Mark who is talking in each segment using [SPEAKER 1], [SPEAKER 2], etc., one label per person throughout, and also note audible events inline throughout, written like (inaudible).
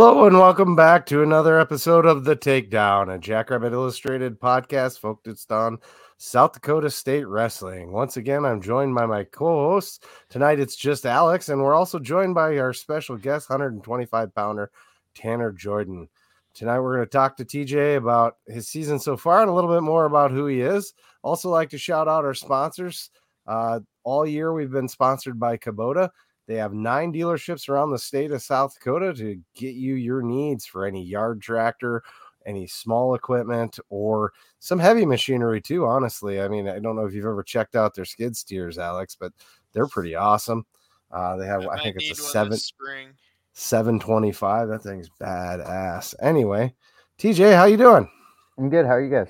[SPEAKER 1] Hello and welcome back to another episode of The Takedown, a Jackrabbit Illustrated podcast focused on South Dakota State Wrestling. Once again, I'm joined by my co hosts. Tonight it's just Alex, and we're also joined by our special guest, 125 pounder Tanner Jordan. Tonight we're going to talk to TJ about his season so far and a little bit more about who he is. Also, like to shout out our sponsors. Uh, all year we've been sponsored by Kubota. They have nine dealerships around the state of South Dakota to get you your needs for any yard tractor, any small equipment, or some heavy machinery too. Honestly, I mean, I don't know if you've ever checked out their skid steers, Alex, but they're pretty awesome. Uh, they have, I, I think it's a seven
[SPEAKER 2] spring.
[SPEAKER 1] 725. That thing's badass. Anyway, TJ, how you doing?
[SPEAKER 3] I'm good. How are you guys?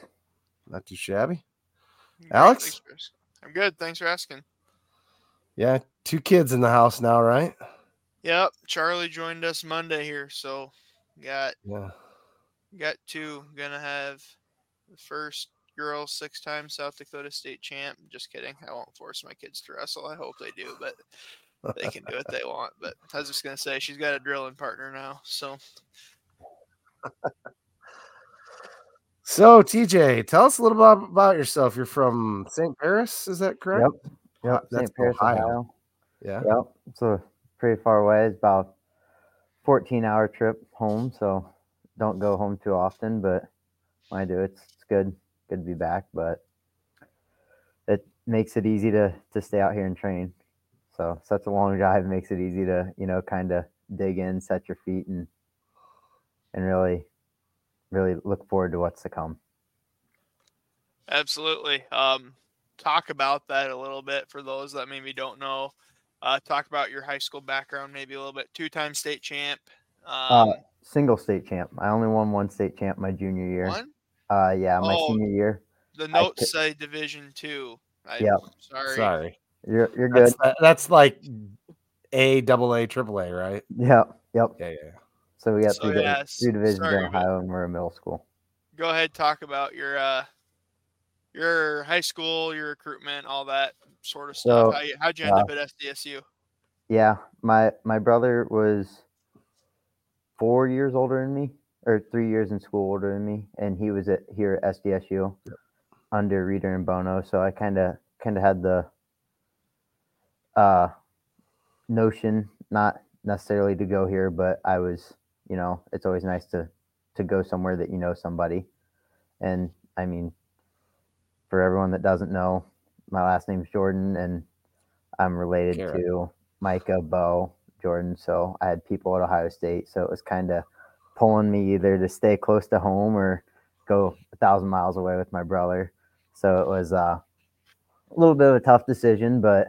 [SPEAKER 1] Not too shabby. Alex?
[SPEAKER 2] I'm good. Thanks for asking.
[SPEAKER 1] Yeah, two kids in the house now, right?
[SPEAKER 2] Yep. Charlie joined us Monday here, so got
[SPEAKER 1] yeah,
[SPEAKER 2] got two. Gonna have the first girl six time South Dakota state champ. Just kidding. I won't force my kids to wrestle. I hope they do, but they can do what they want. But I was just gonna say she's got a drilling partner now, so.
[SPEAKER 1] so TJ, tell us a little bit about yourself. You're from St. Paris, is that correct?
[SPEAKER 3] Yep. Yep, St. Paris, Ohio. Ohio.
[SPEAKER 1] Yeah.
[SPEAKER 3] Yep. It's a pretty far away. It's about 14 hour trip home. So don't go home too often, but when I do, it's, it's good. Good to be back, but it makes it easy to, to stay out here and train. So such a long (laughs) drive makes it easy to, you know, kind of dig in, set your feet and, and really, really look forward to what's to come.
[SPEAKER 2] Absolutely. Um, talk about that a little bit for those that maybe don't know. Uh, talk about your high school background, maybe a little bit. Two-time state champ.
[SPEAKER 3] Uh, um, uh, single state champ. I only won one state champ my junior year.
[SPEAKER 2] One?
[SPEAKER 3] Uh, yeah, my oh, senior year.
[SPEAKER 2] The notes say Division Two.
[SPEAKER 3] Yeah.
[SPEAKER 2] Sorry.
[SPEAKER 1] Sorry.
[SPEAKER 3] You're you're good.
[SPEAKER 1] That's, that's like A, double A, triple A, right?
[SPEAKER 3] Yeah. Yep.
[SPEAKER 1] Yeah, yeah.
[SPEAKER 3] So we got so, three, yeah, three divisions sorry, in Ohio, and we're a middle school.
[SPEAKER 2] Go ahead, talk about your uh, your high school, your recruitment, all that sort of stuff. So, How you, how'd you end uh, up at SDSU?
[SPEAKER 3] Yeah, my my brother was four years older than me, or three years in school older than me, and he was at here at SDSU yep. under Reeder and Bono. So I kind of kind of had the uh, notion, not necessarily to go here, but I was, you know, it's always nice to to go somewhere that you know somebody, and I mean, for everyone that doesn't know, my last name's Jordan, and I'm related to Micah Bo Jordan. So I had people at Ohio State, so it was kind of pulling me either to stay close to home or go a thousand miles away with my brother. So it was uh, a little bit of a tough decision, but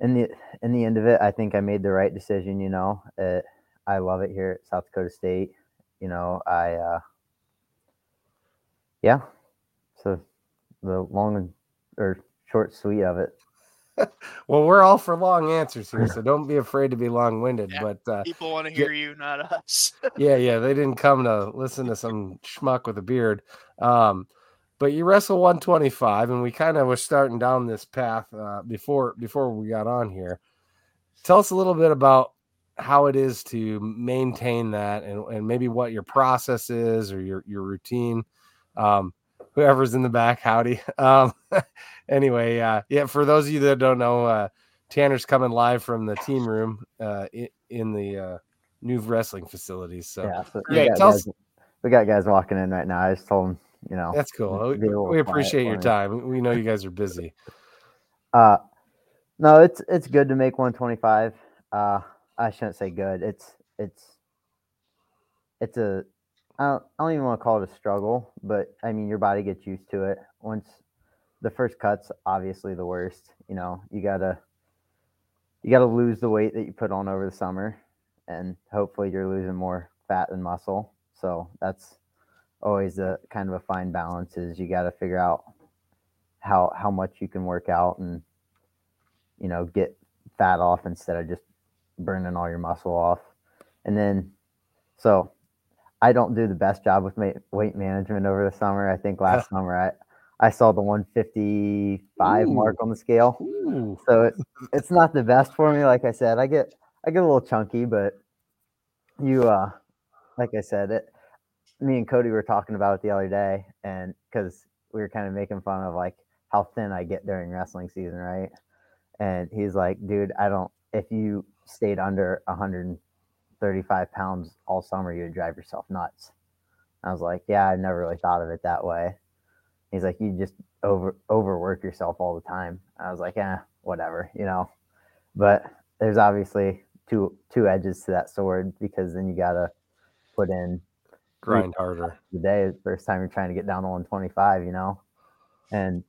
[SPEAKER 3] in the in the end of it, I think I made the right decision. You know, it, I love it here at South Dakota State. You know, I uh, yeah. So the long or short sweet of it. (laughs)
[SPEAKER 1] well, we're all for long answers here, so don't be afraid to be long winded. Yeah, but uh,
[SPEAKER 2] people want to hear you, not us. (laughs)
[SPEAKER 1] yeah, yeah, they didn't come to listen to some schmuck with a beard. Um, but you wrestle 125, and we kind of were starting down this path uh, before before we got on here. Tell us a little bit about how it is to maintain that, and, and maybe what your process is or your your routine. Um, whoever's in the back, howdy. (laughs) Um, (laughs) anyway, uh, yeah, for those of you that don't know, uh, Tanner's coming live from the team room uh, in, the uh, new wrestling facilities. So,
[SPEAKER 3] yeah, so yeah we, got guys, we got guys walking in right now. I just told them, you know,
[SPEAKER 1] that's cool. We, we appreciate your time. We know you guys are busy. (laughs)
[SPEAKER 3] Uh, no, it's it's good to make 125. Uh, I shouldn't say good. It's it's it's a I don't, even want to call it a struggle, but I mean, your body gets used to it. Once the first cut's obviously the worst, you know, you gotta, you gotta lose the weight that you put on over the summer and hopefully you're losing more fat than muscle. So that's always a kind of a fine balance is you got to figure out how, how much you can work out and, you know, get fat off instead of just burning all your muscle off. And then, so I don't do the best job with weight management over the summer. I think last summer I I saw the 155 Ooh. mark on the scale. Ooh. So it, it's not the best for me. Like I said, I get I get a little chunky, but you uh like I said, it me and Cody were talking about it the other day and because we were kind of making fun of like how thin I get during wrestling season, right? And he's like, dude, I don't if you stayed under 135 pounds all summer, you would drive yourself nuts. I was like, yeah, I never really thought of it that way. He's like, you just over overwork yourself all the time. I was like, eh, whatever, you know. But there's obviously two two edges to that sword because then you gotta put in
[SPEAKER 1] Grind harder.
[SPEAKER 3] the day the first time you're trying to get down to 125, you know. And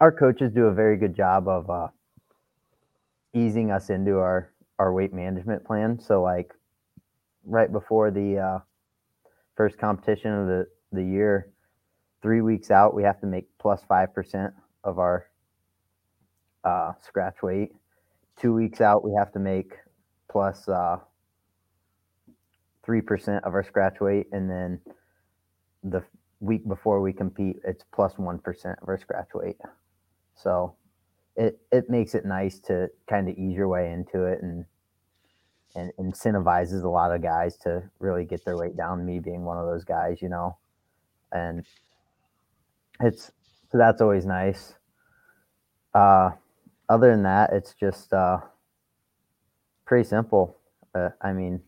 [SPEAKER 3] our coaches do a very good job of uh, easing us into our our weight management plan. So like right before the uh, first competition of the the year, three weeks out, we have to make plus five percent of our uh, scratch weight. Two weeks out, we have to make plus uh, three percent of our scratch weight, and then the week before we compete, it's plus one percent of our scratch weight. So it it makes it nice to kind of ease your way into it and and incentivizes a lot of guys to really get their weight down. Me being one of those guys, you know, and it's so that's always nice. Uh, other than that, it's just uh, pretty simple. Uh, I mean,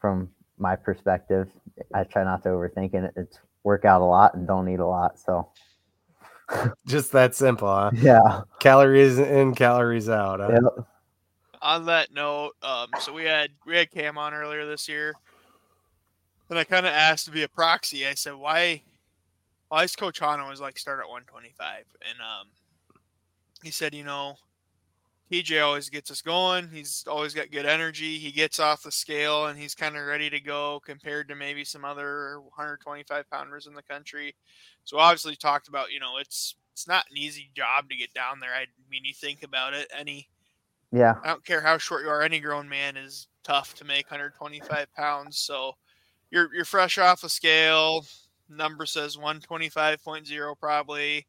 [SPEAKER 3] from my perspective, I try not to overthink it. It's work out a lot and don't eat a lot. So (laughs)
[SPEAKER 1] Just that simple, huh?
[SPEAKER 3] yeah,
[SPEAKER 1] Calories in, calories out. Huh?
[SPEAKER 3] Yep.
[SPEAKER 2] on that note, um, so we had we had Cam on earlier this year, and I kind of asked to be a proxy. I said, "Why, why is Coach Hano is like start at 125?" And um, he said, "You know, TJ always gets us going. He's always got good energy. He gets off the scale and he's kind of ready to go compared to maybe some other 125 pounders in the country. So obviously talked about, you know, it's it's not an easy job to get down there. I mean, you think about it, any
[SPEAKER 3] yeah,
[SPEAKER 2] I don't care how short you are, any grown man is tough to make 125 pounds. So you're you're fresh off the scale. Number says 125.0 probably.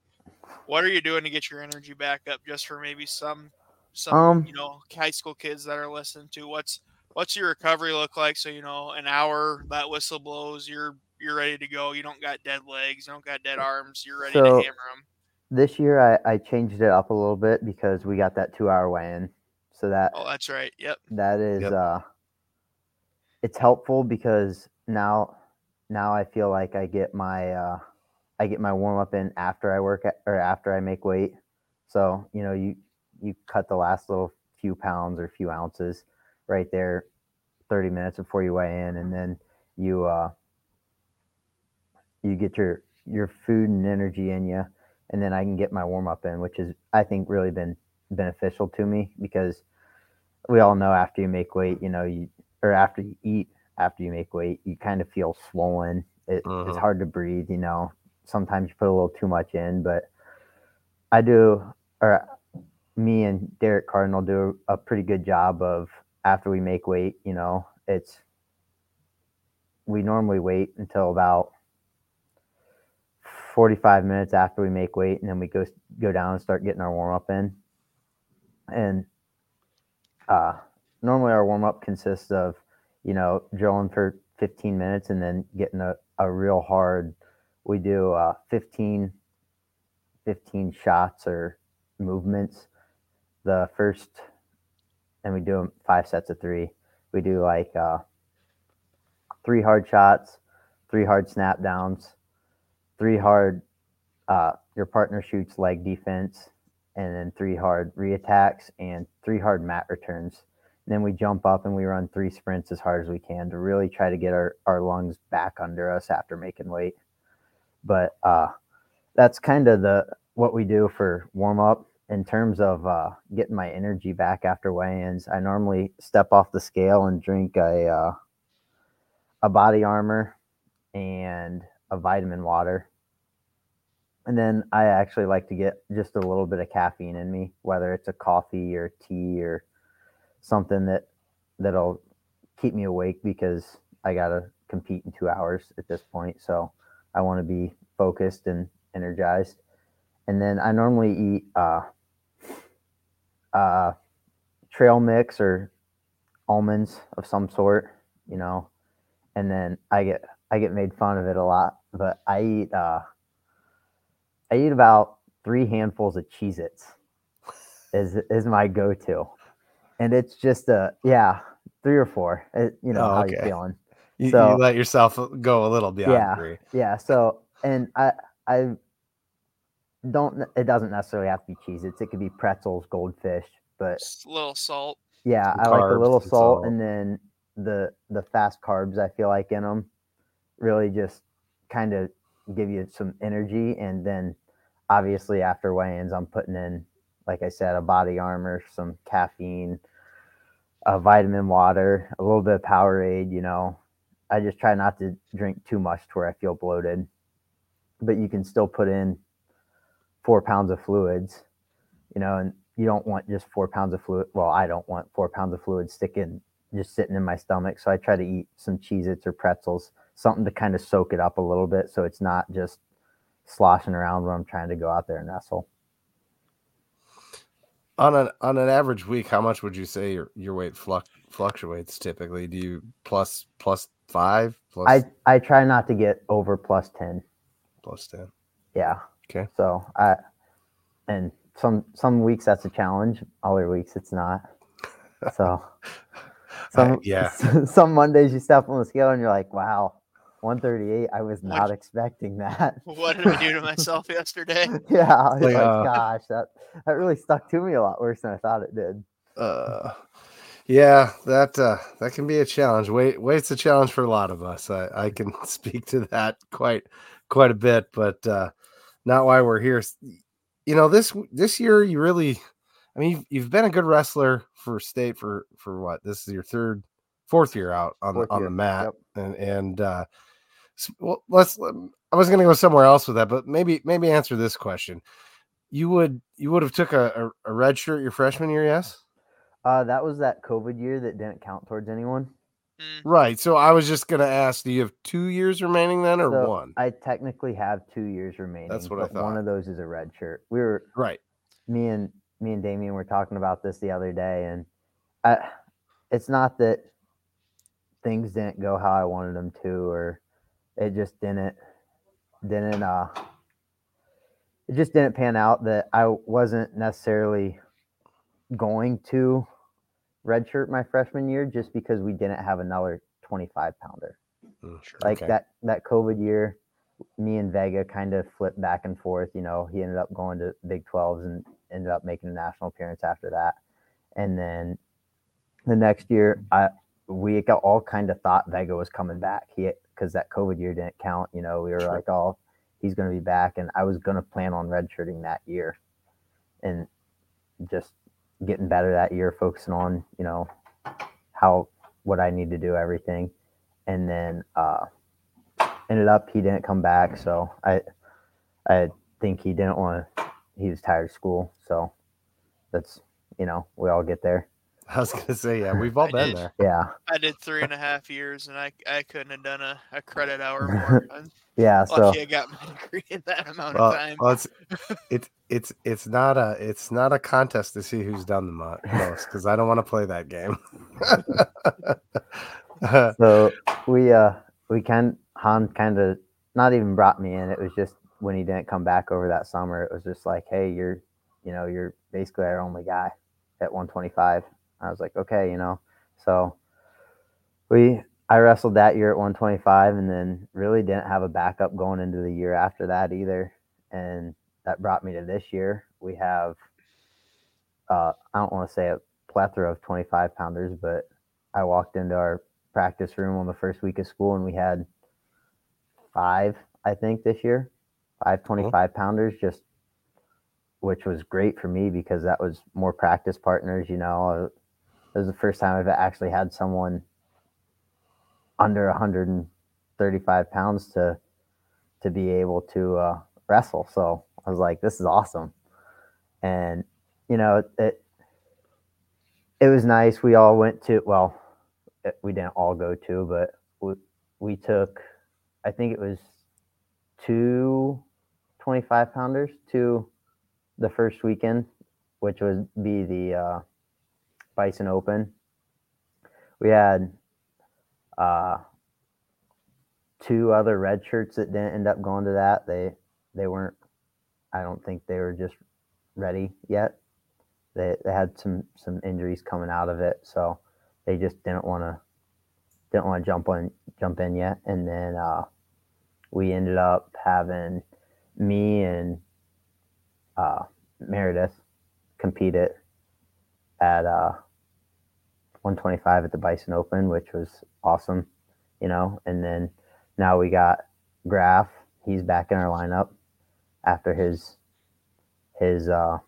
[SPEAKER 2] What are you doing to get your energy back up just for maybe some some
[SPEAKER 3] Um,
[SPEAKER 2] you know high school kids that are listening to what's what's your recovery look like so you know an hour that whistle blows you're you're ready to go you don't got dead legs you don't got dead arms you're ready to hammer them
[SPEAKER 3] this year I, I changed it up a little bit because we got that two hour weigh in. So that
[SPEAKER 2] oh that's right yep
[SPEAKER 3] that is
[SPEAKER 1] Yep.
[SPEAKER 3] uh it's helpful because now now I feel like I get my uh I get my warm up in after I work at, or after I make weight. So, you know, you you cut the last little few pounds or few ounces right there 30 minutes before you weigh in and then you uh you get your your food and energy in you and then I can get my warm up in, which is I think really been beneficial to me because we all know after you make weight, you know, you or after you eat after you make weight, you kind of feel swollen. It, It's
[SPEAKER 1] Mhm.
[SPEAKER 3] hard to breathe, you know. Sometimes you put a little too much in, but I do, or me and Derek Cardinal do a pretty good job of after we make weight, you know, it's we normally wait until about 45 minutes after we make weight and then we go go down and start getting our warm up in. And uh normally our warm up consists of, you know, drilling for 15 minutes and then getting a, a real hard we do uh 15 15 shots or movements the first and we do them five sets of three we do like uh three hard shots three hard snap downs three hard uh your partner shoots leg defense and then three hard reattacks and three hard mat returns and then we jump up and we run three sprints as hard as we can to really try to get our, our lungs back under us after making weight but uh that's kind of the what we do for warm up in terms of uh, getting my energy back after weigh-ins. I normally step off the scale and drink a uh, a body armor and a vitamin water, and then I actually like to get just a little bit of caffeine in me, whether it's a coffee or tea or something that that'll keep me awake because I gotta compete in two hours at this point. So I want to be focused and energized. And then I normally eat uh, uh, trail mix or almonds of some sort you know, and then I get I get made fun of it a lot, but I eat uh I eat about three handfuls of Cheez Its is is my go to. And it's just a yeah, three or four. It, you know,
[SPEAKER 1] Oh,
[SPEAKER 3] how
[SPEAKER 1] okay.
[SPEAKER 3] you feeling.
[SPEAKER 1] You,
[SPEAKER 3] So-
[SPEAKER 1] you let yourself go a little beyond
[SPEAKER 3] Yeah.
[SPEAKER 1] three.
[SPEAKER 3] Yeah. So, and I, I don't, it doesn't necessarily have to be Cheez Its. It could be pretzels, goldfish, but
[SPEAKER 2] Just a little salt.
[SPEAKER 3] yeah,
[SPEAKER 1] Some
[SPEAKER 3] I like a little salt
[SPEAKER 1] salt.
[SPEAKER 3] and then the, the fast carbs I feel like in them really just kind of give you some energy. And then obviously after weigh-ins, I'm putting in, like I said, a body armor, some caffeine, a vitamin water, a little bit of Powerade, you know, I just try not to drink too much to where I feel bloated. But you can still put in four pounds of fluids, you know, and you don't want just four pounds of fluid. Well, I don't want four pounds of fluid sticking just sitting in my stomach. So I try to eat some Cheez Its or pretzels, something to kind of soak it up a little bit so it's not just sloshing around when I'm trying to go out there and wrestle.
[SPEAKER 1] On an on an average week, how much would you say your, your weight fluc- fluctuates typically? Do you plus plus five plus
[SPEAKER 3] I, I try not to get over plus 10.
[SPEAKER 1] plus ten?
[SPEAKER 3] Yeah.
[SPEAKER 1] Okay.
[SPEAKER 3] So I, and some some weeks that's a challenge. Other weeks it's not. So (laughs) some
[SPEAKER 1] yeah. (laughs)
[SPEAKER 3] some Mondays you step on the scale and you're like, wow, 138. I was
[SPEAKER 2] What-
[SPEAKER 3] not expecting that. (laughs)
[SPEAKER 2] What did I do to (laughs) myself yesterday?
[SPEAKER 3] yeah. I was
[SPEAKER 1] Like,
[SPEAKER 3] like,
[SPEAKER 1] uh,
[SPEAKER 3] gosh, that that really stuck to me a lot worse than I thought it did.
[SPEAKER 1] Uh, yeah, that uh, that can be a challenge. Weight weight's a challenge for a lot of us. I, I can (laughs) speak to that quite quite a bit, but uh, not why we're here. You know this this year you really, I mean, you've, you've been a good wrestler for state for for what? This is your third, fourth year out on
[SPEAKER 3] Fourth
[SPEAKER 1] the on
[SPEAKER 3] year,
[SPEAKER 1] the mat,
[SPEAKER 3] yep.
[SPEAKER 1] and and uh, well, let's. I was going to go somewhere else with that, but maybe maybe answer this question. You would you would have took a, a, a red shirt your freshman year, yes?
[SPEAKER 3] Uh, that was that COVID year that didn't count towards anyone.
[SPEAKER 2] Mm,
[SPEAKER 1] Right. So I was just going to ask, do you have two years remaining then or
[SPEAKER 3] So
[SPEAKER 1] one?
[SPEAKER 3] I technically have two years remaining.
[SPEAKER 1] That's what I
[SPEAKER 3] but One of those is a red shirt. We were
[SPEAKER 1] Right.
[SPEAKER 3] me and me and Damien were talking about this the other day, and I, it's not that things didn't go how I wanted them to, or it just didn't didn't uh it just didn't pan out that I wasn't necessarily going to redshirt my freshman year just because we didn't have another 25 pounder
[SPEAKER 1] Mm,
[SPEAKER 2] Sure.
[SPEAKER 3] like
[SPEAKER 1] okay.
[SPEAKER 3] that that COVID year, me and Vega kind of flipped back and forth. You know, he ended up going to Big 12s and ended up making a national appearance after that. And then the next year, I we got all kind of thought Vega was coming back. He because that COVID year didn't count. You know, we were
[SPEAKER 1] Sure.
[SPEAKER 3] like, oh, he's going to be back, and I was going to plan on redshirting that year, and just getting better that year, focusing on you know how what I need to do, everything and then uh, ended up he didn't come back. So I I think he didn't want to. He was tired of school. So that's you know we all get there. (laughs)
[SPEAKER 1] I was going to say, yeah, we've all
[SPEAKER 2] I
[SPEAKER 1] been
[SPEAKER 2] did.
[SPEAKER 1] there.
[SPEAKER 3] Yeah,
[SPEAKER 2] I did three and a half years, and I I couldn't have done a, a credit hour (laughs) more. I'm
[SPEAKER 3] yeah. So
[SPEAKER 2] lucky I got my (laughs) degree in that amount
[SPEAKER 1] Well,
[SPEAKER 2] of time.
[SPEAKER 1] well, it's it's it's it's not a it's not a contest to see who's done the most because I don't want to play that game.
[SPEAKER 3] so we uh we kind Hahn kind of not even brought me in. It was just when he didn't come back over that summer. It was just like, hey, you're you know you're basically our only guy at 125. I was like, okay, you know. So we I wrestled that year at 125 and then really didn't have a backup going into the year after that either. And that brought me to this year. We have uh I don't want to say a plethora of 25 pounders, but I walked into our practice room on the first week of school and we had five, I think, this year. Five 25 pounders, just which was great for me because that was more practice partners, you know. It was the first time I've actually had someone under 135 pounds to to be able to uh, wrestle. So I was like, this is awesome. And you know, it it was nice. We all went to well, it- we didn't all go to, but we, we took I think it was two 25 pounders to the first weekend, which would be the uh, Bison Open. We had Uh, two other red shirts that didn't end up going to that. They they weren't. I don't think they were just ready yet. They they had some some injuries coming out of it, so they just didn't want to didn't want to jump on jump in yet. And then uh, we ended up having me and uh, Meredith compete it at uh, 125 at the Bison Open, which was awesome, you know. And then now we got Graf. He's back in our lineup after his his uh,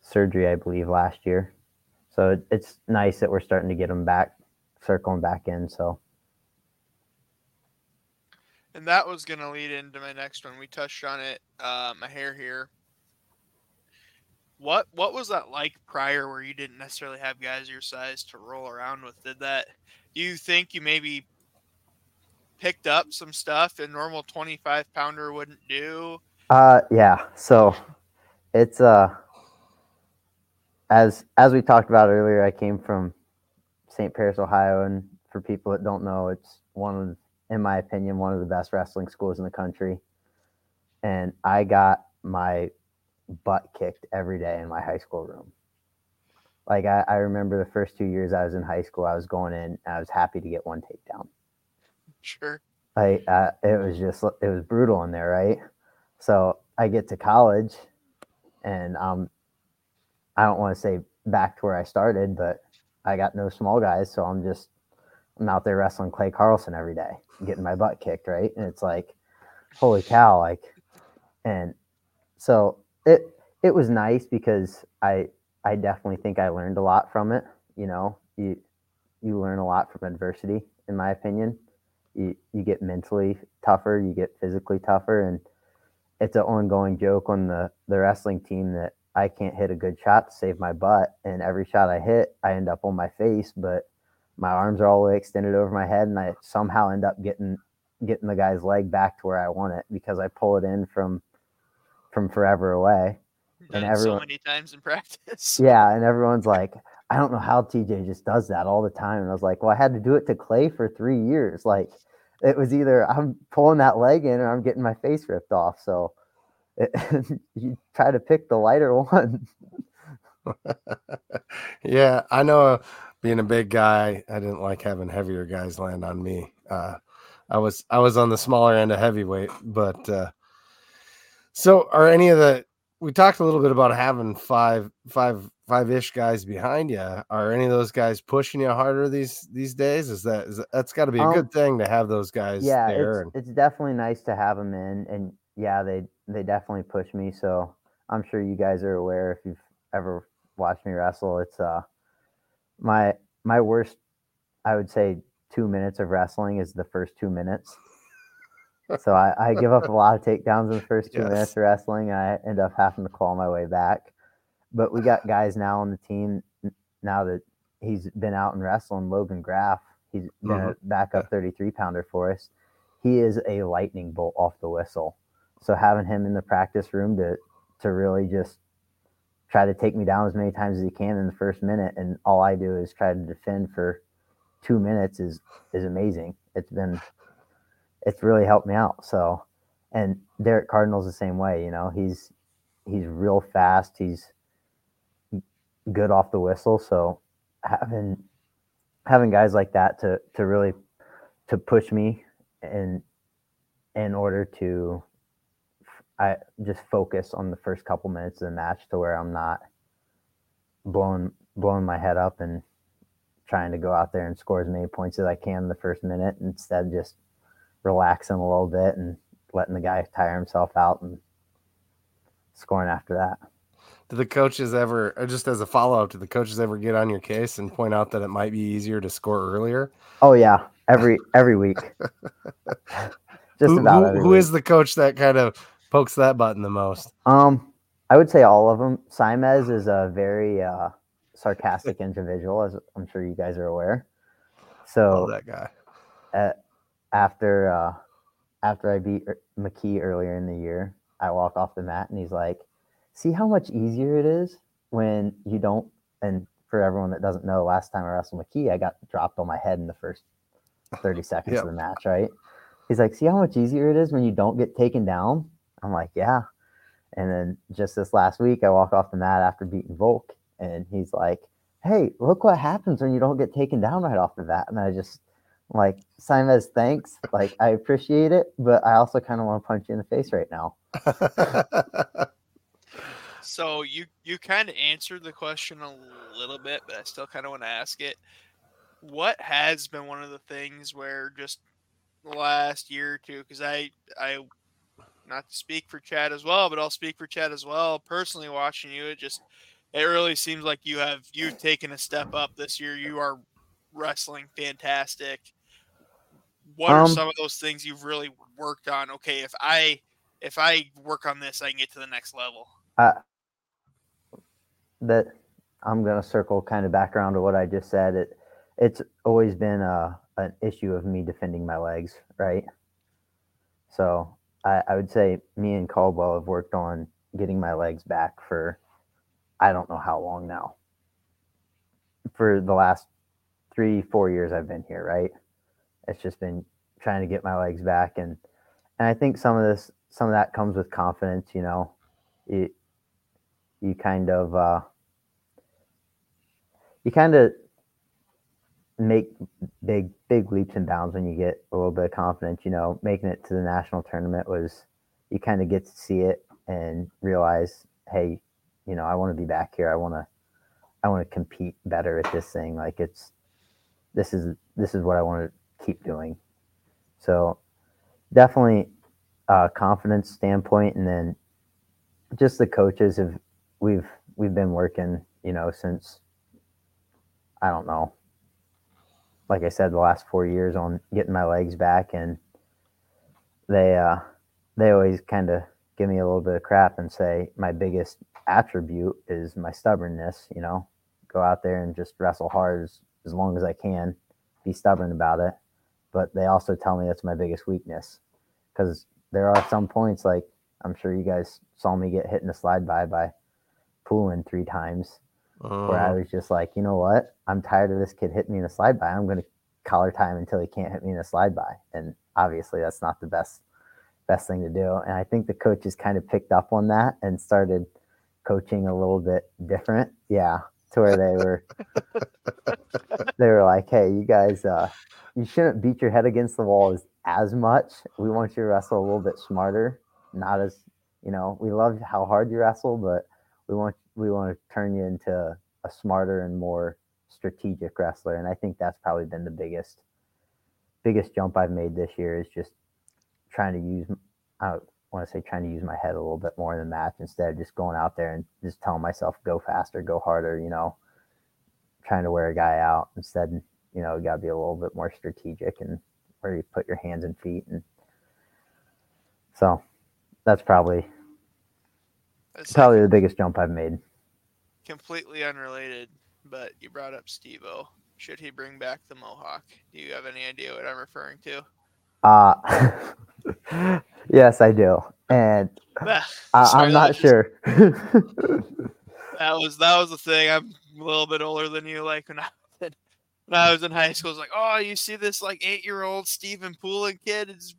[SPEAKER 3] surgery, I believe, last year. So it, it's nice that we're starting to get him back, circling back in. So.
[SPEAKER 2] And that was going to lead into my next one. We touched on it. Uh, my hair here. What what was that like prior, where you didn't necessarily have guys your size to roll around with? Did that? Do you think you maybe picked up some stuff a normal twenty five pounder wouldn't do?
[SPEAKER 3] Uh, yeah. So it's uh as as we talked about earlier, I came from St. Paris, Ohio, and for people that don't know, it's one of, in my opinion, one of the best wrestling schools in the country. And I got my butt kicked every day in my high school room. Like I, I remember the first two years I was in high school, I was going in, I was happy to get one takedown.
[SPEAKER 2] Sure.
[SPEAKER 3] I uh, it was just it was brutal in there, right? So I get to college, and um, I don't want to say back to where I started, but I got no small guys, so I'm just I'm out there wrestling Clay Carlson every day, getting my butt kicked, right? And it's like, holy cow, like, and so it it was nice because I I definitely think I learned a lot from it. You know, you you learn a lot from adversity, in my opinion. You you get mentally tougher, you get physically tougher, and it's an ongoing joke on the the wrestling team that I can't hit a good shot to save my butt, and every shot I hit, I end up on my face, but my arms are all the way extended over my head, and I somehow end up getting getting the guy's leg back to where I want it because I pull it in from from forever away.
[SPEAKER 2] and everyone, so many times in (laughs) practice.
[SPEAKER 3] Yeah, and everyone's like, I don't know how TJ just does that all the time. And I was like, well, I had to do it to Clay for three years. Like, it was either I'm pulling that leg in or I'm getting my face ripped off. So it, (laughs) you try to pick the lighter (laughs) one.
[SPEAKER 1] yeah, I know. Uh, being a big guy, I didn't like having heavier guys land on me. Uh, I was I was on the smaller end of heavyweight, but uh, so are any of the we talked a little bit about having five five five ish guys behind you. Are any of those guys pushing you harder these these days? Is that, is that that's got to be a um, good thing to have those guys
[SPEAKER 3] yeah,
[SPEAKER 1] there?
[SPEAKER 3] It's, and... it's definitely nice to have them in, and yeah, they they definitely push me. So I'm sure you guys are aware if you've ever watched me wrestle. It's uh my my worst, I would say, two minutes of wrestling is the first two minutes so I, I, give up a lot of takedowns in the first two (laughs) yes. minutes of wrestling. I end up having to claw my way back. But we got guys now on the team now that he's been out and wrestling. Logan Graf, he's been mm-hmm. a backup 33 pounder for us. He is a lightning bolt off the whistle. So having him in the practice room to to really just try to take me down as many times as he can in the first minute, and all I do is try to defend for two minutes is is amazing. It's been it's really helped me out. So, and Derek Cardinal's the same way. You know, he's he's real fast. He's good off the whistle. So having having guys like that to to really to push me in in order to I just focus on the first couple minutes of the match to where I'm not blowing blowing my head up and trying to go out there and score as many points as I can the first minute instead just relaxing a little bit and letting the guy tire himself out and scoring after that.
[SPEAKER 1] Do the coaches ever, just as a follow up, do the coaches ever get on your case and point out that it might be easier to score earlier?
[SPEAKER 3] Oh yeah, every every week. (laughs)
[SPEAKER 1] just who, about who, who is the coach that kind of pokes that button the most?
[SPEAKER 3] Um, I would say all of them. Simez is a very uh, sarcastic (laughs) individual, as I'm sure you guys are aware. So
[SPEAKER 1] that guy.
[SPEAKER 3] Uh, after uh, after I beat er, McKee earlier in the year, I walk off the mat and he's like, "See how much easier it is when you don't." And for everyone that doesn't know, last time I wrestled McKee, I got dropped on my head in the first 30 (laughs) seconds of the match, right? He's like, see how much easier it is when you don't get taken down? I'm like, yeah. And then just this last week, I walk off the mat after beating Volk, and he's like, hey, look what happens when you don't get taken down right off the bat. And I just like Simez, thanks. Like I appreciate it, but I also kind of want to punch you in the face right now. (laughs)
[SPEAKER 2] So you you kind of answered the question a little bit, but I still kind of want to ask it. What has been one of the things where just the last year or two? Because I I not to speak for Chad as well, but I'll speak for Chad as well. Personally, watching you, it just it really seems like you have you've taken a step up this year. You are wrestling fantastic. What are
[SPEAKER 3] Um,
[SPEAKER 2] some of those things you've really worked on? Okay, if I if I work on this, I can get to the next level.
[SPEAKER 3] that I'm gonna circle kind of back around to what I just said. It it's always been a an issue of me defending my legs, right? So I, I would say me and Caldwell have worked on getting my legs back for I don't know how long now. For the last three, four years I've been here, right? It's just been trying to get my legs back. And and I think some of this some of that comes with confidence, you know. It, you kind of uh, you kind of make big big leaps and bounds when you get a little bit of confidence you know. Making it to the national tournament was you kind of get to see it and realize hey you know i want to be back here. I want to i want to compete better at this thing. Like it's this is this is what i want to keep doing. So definitely uh confidence standpoint and then just the coaches have we've we've been working you know since i don't know like i said the last four years on getting my legs back and they uh they always kind of give me a little bit of crap and say my biggest attribute is my stubbornness you know? Go out there and just wrestle hard as, as long as i can be stubborn about it but they also tell me that's my biggest weakness because there are some points like i'm sure you guys saw me get hit in the slide by by Poulin three times where I
[SPEAKER 1] Uh,
[SPEAKER 3] was just like, you know what? I'm tired of this kid hitting me in a slide by. I'm going to collar time until he can't hit me in a slide by. And obviously, that's not the best best thing to do. And I think the coaches kind of picked up on that and started coaching a little bit different. Yeah, to where they were (laughs) they were like, hey, you guys, uh, you shouldn't beat your head against the wall as, as much. We want you to wrestle a little bit smarter, not as you know. We love how hard you wrestle, but we want we want to turn you into a smarter and more strategic wrestler. And I think that's probably been the biggest biggest jump I've made this year is just trying to use don't want to say trying to use my head a little bit more in the match instead of just going out there and just telling myself go faster, go harder, you know, trying to wear a guy out instead, you know, you gotta be a little bit more strategic and where you put your hands and feet and so that's probably
[SPEAKER 2] It's
[SPEAKER 3] probably the biggest jump I've made.
[SPEAKER 2] completely unrelated, but you brought up Stevo. Should he bring back the Mohawk? Do you have any idea what I'm referring to?
[SPEAKER 3] Uh (laughs) yes, I do. And I, I'm not sure. (laughs)
[SPEAKER 2] That was that was the thing. I'm a little bit older than you. Like when I when I was in high school, it's like, oh, you see this like eight year old Stephen Poulin kid is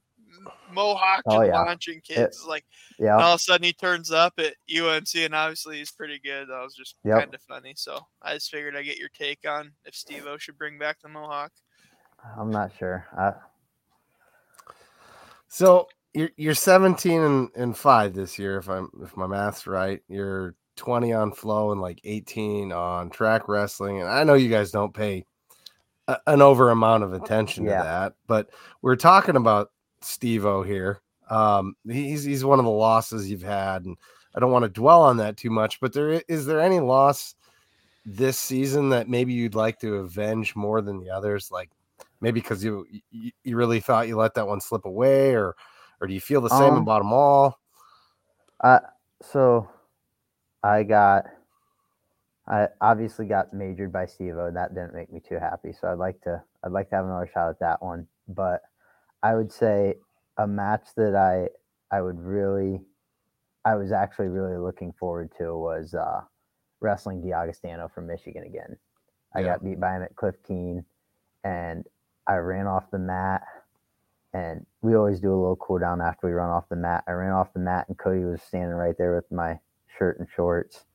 [SPEAKER 2] Mohawk
[SPEAKER 3] Oh,
[SPEAKER 2] just
[SPEAKER 3] yeah.
[SPEAKER 2] launching kids. It's like
[SPEAKER 3] yeah.
[SPEAKER 2] all of a sudden he turns up at UNC and obviously he's pretty good. That was just
[SPEAKER 3] Yep.
[SPEAKER 2] kind of funny. So I just figured I'd get your take on if Stevo should bring back the Mohawk.
[SPEAKER 3] I'm not sure. I,
[SPEAKER 1] So you're you're 17 and, and five this year, if I'm if my math's right. You're 20 on flow and like 18 on track wrestling, and I know you guys don't pay a, an over amount of attention
[SPEAKER 3] Yeah.
[SPEAKER 1] to that, but we're talking about Stevo here. Um, he's he's one of the losses you've had, and I don't want to dwell on that too much. But there is there any loss this season that maybe you'd like to avenge more than the others? Like maybe because you, you you really thought you let that one slip away, or or do you feel the same
[SPEAKER 3] Um,
[SPEAKER 1] about them all?
[SPEAKER 3] I so I got I obviously got majored by Stevo. That didn't make me too happy. So I'd like to I'd like to have another shot at that one. But I would say a match that I I would really I was actually really looking forward to was uh wrestling Diagostano from Michigan again. I
[SPEAKER 1] Yeah.
[SPEAKER 3] got beat by him at Cliff Keen and I ran off the mat, and we always do a little cool down after we run off the mat. I ran off the mat, and Cody was standing right there with my shirt and shorts,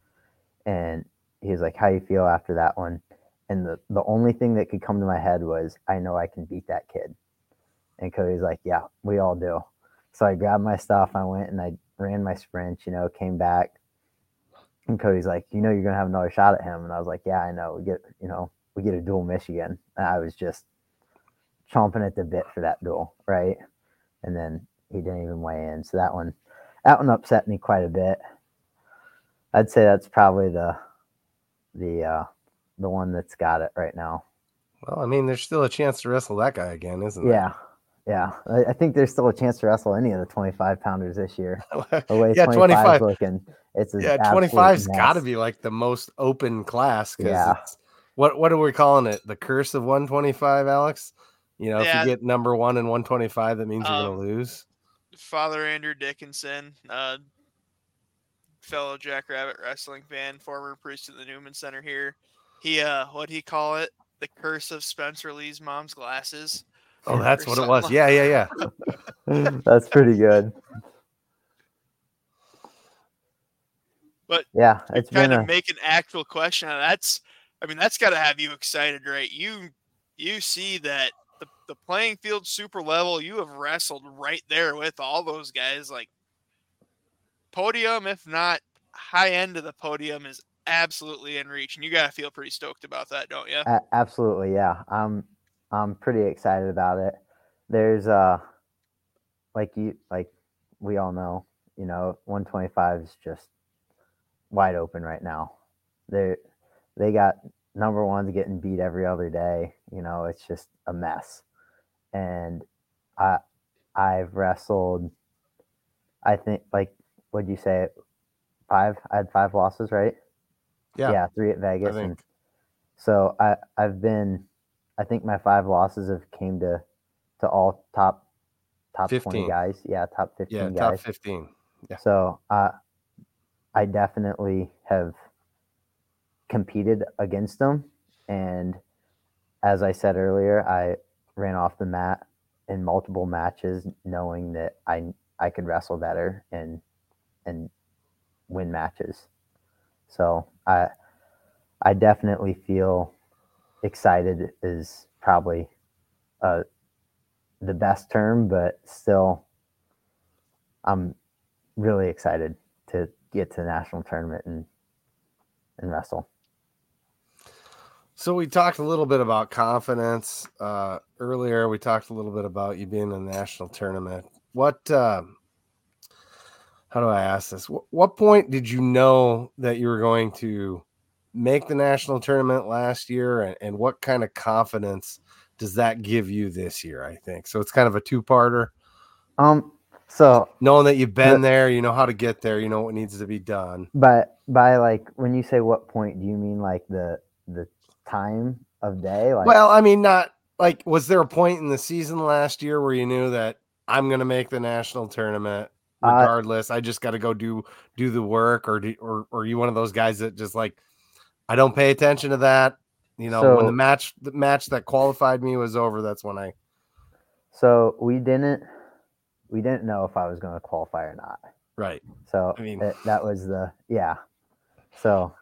[SPEAKER 3] and he was like, "How you feel after that one?" And the the only thing that could come to my head was, "I know I can beat that kid." And Cody's like, "Yeah, we all do." So I grabbed my stuff, I went and I ran my sprint. You know, came back, and Cody's like, "You know, you're gonna have another shot at him." And I was like, "Yeah, I know. We get, you know, we get a dual Michigan." And I was just chomping at the bit for that duel, right? And then he didn't even weigh in, so that one, that one upset me quite a bit. I'd say that's probably the, the, uh, the one that's got it right now.
[SPEAKER 1] Well, I mean, there's still a chance to wrestle that guy again, isn't there?
[SPEAKER 3] Yeah, yeah. I, I think there's still a chance to wrestle any of the 25 pounders this year. (laughs) The way
[SPEAKER 1] Yeah,
[SPEAKER 3] 25 looking, it's
[SPEAKER 1] yeah, 25's got to be like the most open class.
[SPEAKER 3] Yeah.
[SPEAKER 1] What what are we calling it? The curse of 125, Alex? You know,
[SPEAKER 2] Yeah.
[SPEAKER 1] if you get number one in 125, that means you're
[SPEAKER 2] Um,
[SPEAKER 1] gonna lose.
[SPEAKER 2] Father Andrew Dickinson, uh, fellow Jackrabbit wrestling fan, former priest of the Newman Center here. He, uh, what he call it? The curse of Spencer Lee's mom's glasses.
[SPEAKER 1] Oh, that's what it was.
[SPEAKER 2] like
[SPEAKER 1] Yeah, yeah, yeah. (laughs)
[SPEAKER 3] That's pretty good.
[SPEAKER 2] But
[SPEAKER 3] Yeah, it's been
[SPEAKER 2] kind
[SPEAKER 3] a
[SPEAKER 2] make an actual question that's I mean that's got to have you excited right you you see that the, playing field super level you have wrestled right there with all those guys like podium if not high end of the podium is absolutely in reach and you got to feel pretty stoked about that don't you
[SPEAKER 3] A- absolutely, yeah. I'm I'm pretty excited about it. There's uh like you like we all know, you know, 125 is just wide open right now. They they got number ones getting beat every other day. You know, it's just a mess. And I I've wrestled I think like what'd you say? Five? I had five losses, right?
[SPEAKER 1] Yeah.
[SPEAKER 3] Yeah, three at Vegas. And so I I've been I think my five losses have came to to all top top
[SPEAKER 1] 15.
[SPEAKER 3] 20 guys. Yeah, top 15
[SPEAKER 1] Yeah,
[SPEAKER 3] guys.
[SPEAKER 1] top 15. yeah.
[SPEAKER 3] So uh, I definitely have competed against them. And as I said earlier, I ran off the mat in multiple matches, knowing that I I could wrestle better and and win matches. So I I definitely feel excited is probably uh, the best term, but still I'm really excited to get to the national tournament and and wrestle.
[SPEAKER 1] So we talked a little bit about confidence uh, earlier. We talked a little bit about you being in the national tournament. What? Uh, how do I ask this? What, what point did you know that you were going to make the national tournament last year, and, and what kind of confidence does that give you this year? I think so. It's kind of a two-parter.
[SPEAKER 3] Um so
[SPEAKER 1] Knowing that you've been
[SPEAKER 3] The-
[SPEAKER 1] there, you know how to get there, you know what needs to be done.
[SPEAKER 3] but by like when you say what point do you mean like the the time of day like
[SPEAKER 1] Well, I mean, not like was there a point in the season last year where you knew that I'm going to make the national tournament
[SPEAKER 3] Uh,
[SPEAKER 1] regardless? I just got to go do do the work, or do, or or are you one of those guys that just like I don't pay attention to that? You know, when the match the match that qualified me was over, that's when I
[SPEAKER 3] so we didn't we didn't know if I was going to qualify or not.
[SPEAKER 1] right.
[SPEAKER 3] So
[SPEAKER 1] I mean-
[SPEAKER 3] it- that was the yeah. So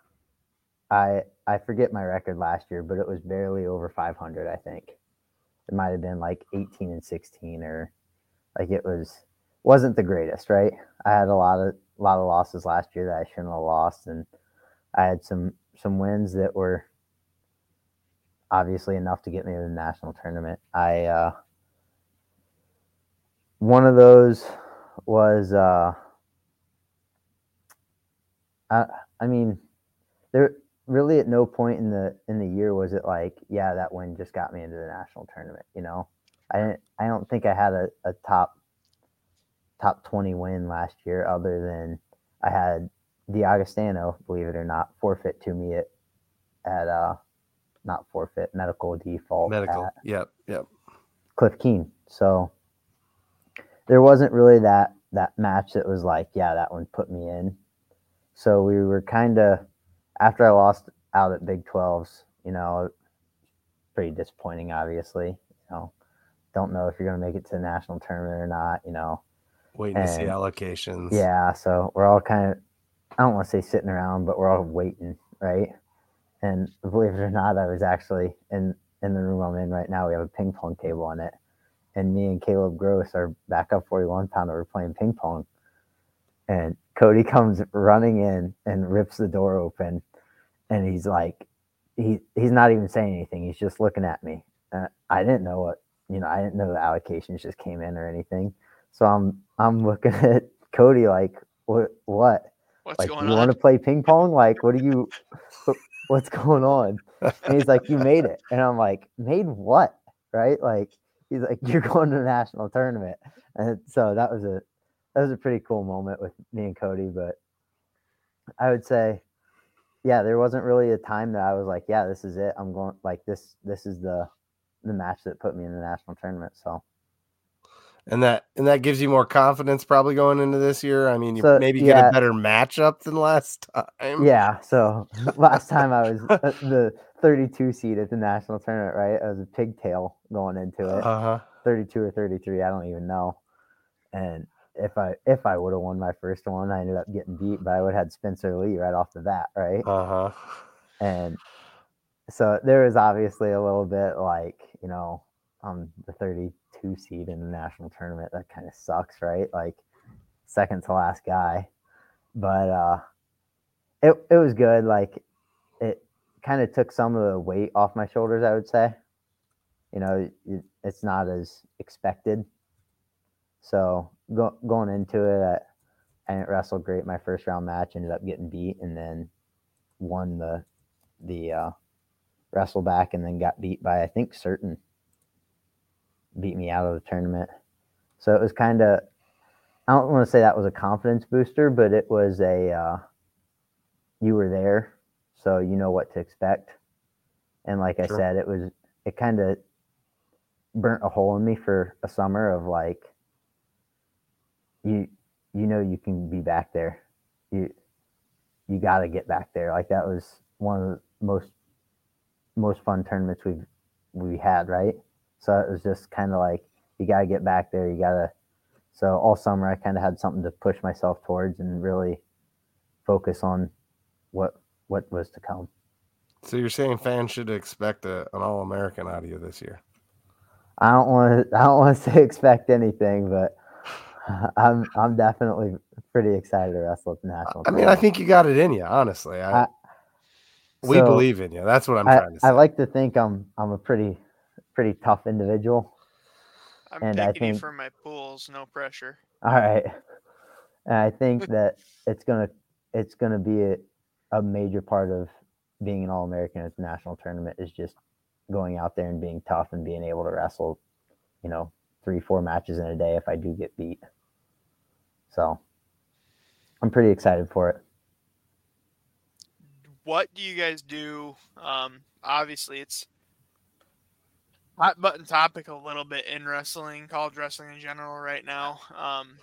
[SPEAKER 3] I I forget my record last year, but it was barely over 500. I think it might have been like 18 and 16, or like it was wasn't the greatest, right? I had a lot of a lot of losses last year that I shouldn't have lost, and I had some some wins that were obviously enough to get me to the national tournament. I uh, one of those was uh, I I mean there really at no point in the in the year was it like yeah that win just got me into the national tournament you know I didn't I don't think I had a, a top top 20 win last year other than I had Diagostano believe it or not forfeit to me at at uh not forfeit medical default
[SPEAKER 1] Medical.
[SPEAKER 3] at
[SPEAKER 1] Yep. Yep.
[SPEAKER 3] Cliff Keen. So there wasn't really that that match that was like, yeah, that one put me in. So we were kind of after I lost out at Big 12s, you know, pretty disappointing obviously. You know, don't know if you're going to make it to the national tournament or not. You know,
[SPEAKER 1] Waiting to see allocations.
[SPEAKER 3] yeah. So we're all kind of, I don't want to say sitting around, but we're all waiting, right? And believe it or not, I was actually in in the room I'm in right now. We have a ping pong table on it, and me and Caleb Gross, our backup 41 pounder, were playing ping pong. And Cody (laughs) comes running in and rips the door open, and he's like, he he's not even saying anything. He's just looking at me. Uh, I didn't know what you know. I didn't know the allocations just came in or anything. So I'm I'm looking (laughs) at Cody like, what what?
[SPEAKER 2] What's
[SPEAKER 3] like you want to play ping pong like what are you (laughs) what's going on and he's like you made it and i'm like made what right like he's like you're (laughs) going to the national tournament and so that was a that was a pretty cool moment with me and cody but i would say yeah there wasn't really a time that i was like yeah this is it i'm going like this this is the the match that put me in the national tournament so
[SPEAKER 1] and that and that gives you more confidence probably going into this year. I mean, you
[SPEAKER 3] So,
[SPEAKER 1] maybe get a better matchup than last time.
[SPEAKER 3] Yeah. So (laughs) (laughs) last time I was uh, the 32 seed at the national tournament, right? I was a pigtail going into it,
[SPEAKER 1] Uh huh.
[SPEAKER 3] 32 or 33, I don't even know. And if I if I would have won my first one, I ended up getting beat, but I would have had Spencer Lee right off the bat, right?
[SPEAKER 1] Uh huh.
[SPEAKER 3] And so there was obviously a little bit like, you know, I'm the 32 seed in the national tournament. That kind of sucks, right? Like second to last guy. But uh it it was good. Like it kind of took some of the weight off my shoulders, I would say. You know, it, it's not as expected. So go, going into it, I, I didn't wrestle great my first round match. Ended up getting beat, and then won the the uh, wrestle back, and then got beat by I think certain beat me out of the tournament. So it was kind of I don't want to say that was a confidence booster, but it was a uh, you were there, so you know what to expect. And like I said, it was it kind of burnt a hole in me for a summer of like you you know you can be back there. You you got to get back there. Like that was one of the most most fun tournaments we've we had, right? So it was just kind of like you got to get back there. You got to. So all summer I kind of had something to push myself towards and really focus on what what was to come.
[SPEAKER 1] So you're saying fans should expect a, an All American out of you this year?
[SPEAKER 3] I don't want to (laughs) I don't want to (laughs) say expect anything, but (laughs) I'm I'm definitely pretty excited to wrestle at the national.
[SPEAKER 1] I mean, I think you got it in you. Honestly, I,
[SPEAKER 3] I-
[SPEAKER 1] we
[SPEAKER 3] so-
[SPEAKER 1] believe in you. That's what I'm
[SPEAKER 3] I,
[SPEAKER 1] trying to say.
[SPEAKER 3] I like to think I'm I'm a pretty pretty tough individual.
[SPEAKER 2] I'm
[SPEAKER 3] and I
[SPEAKER 2] picking you
[SPEAKER 3] think-
[SPEAKER 2] for my pools, no pressure. (laughs)
[SPEAKER 3] All right. And I think (laughs) that it's gonna it's gonna be a, a major part of being an All American at the national tournament is just going out there and being tough and being able to wrestle, you know, three, four matches in a day if I do get beat. So I'm pretty excited for it.
[SPEAKER 2] What do you guys do? Um, obviously, it's hot button topic a little bit in wrestling, college wrestling in general right now. Um,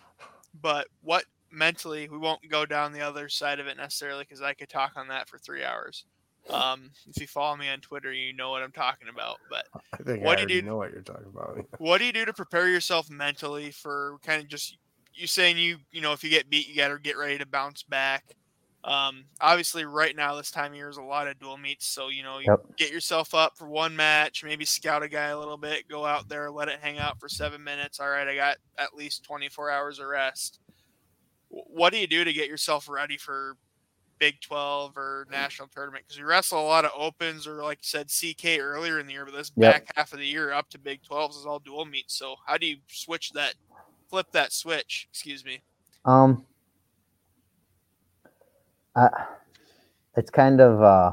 [SPEAKER 2] but what mentally, we won't go down the other side of it necessarily because I could talk on that for three hours. Um, if you follow me on Twitter, you know what I'm talking about. But
[SPEAKER 1] I think
[SPEAKER 2] what
[SPEAKER 1] I
[SPEAKER 2] do you
[SPEAKER 1] already
[SPEAKER 2] do-
[SPEAKER 1] know what you're talking about. (laughs)
[SPEAKER 2] what do you do to prepare yourself mentally for kind of just you saying you you know if you get beat you got to get ready to bounce back. Um obviously right now this time of year is a lot of dual meets so you know you
[SPEAKER 3] Yep.
[SPEAKER 2] get yourself up for one match maybe scout a guy a little bit go out there let it hang out for seven minutes. All right i got at least 24 hours of rest. What do you do to get yourself ready for big 12 or national tournament? Because you wrestle a lot of opens or like you said ck earlier in the year but this
[SPEAKER 3] Yep.
[SPEAKER 2] back half of the year up to big 12s is all dual meets so how do you switch that flip that switch excuse me
[SPEAKER 3] Um, I, it's kind of uh,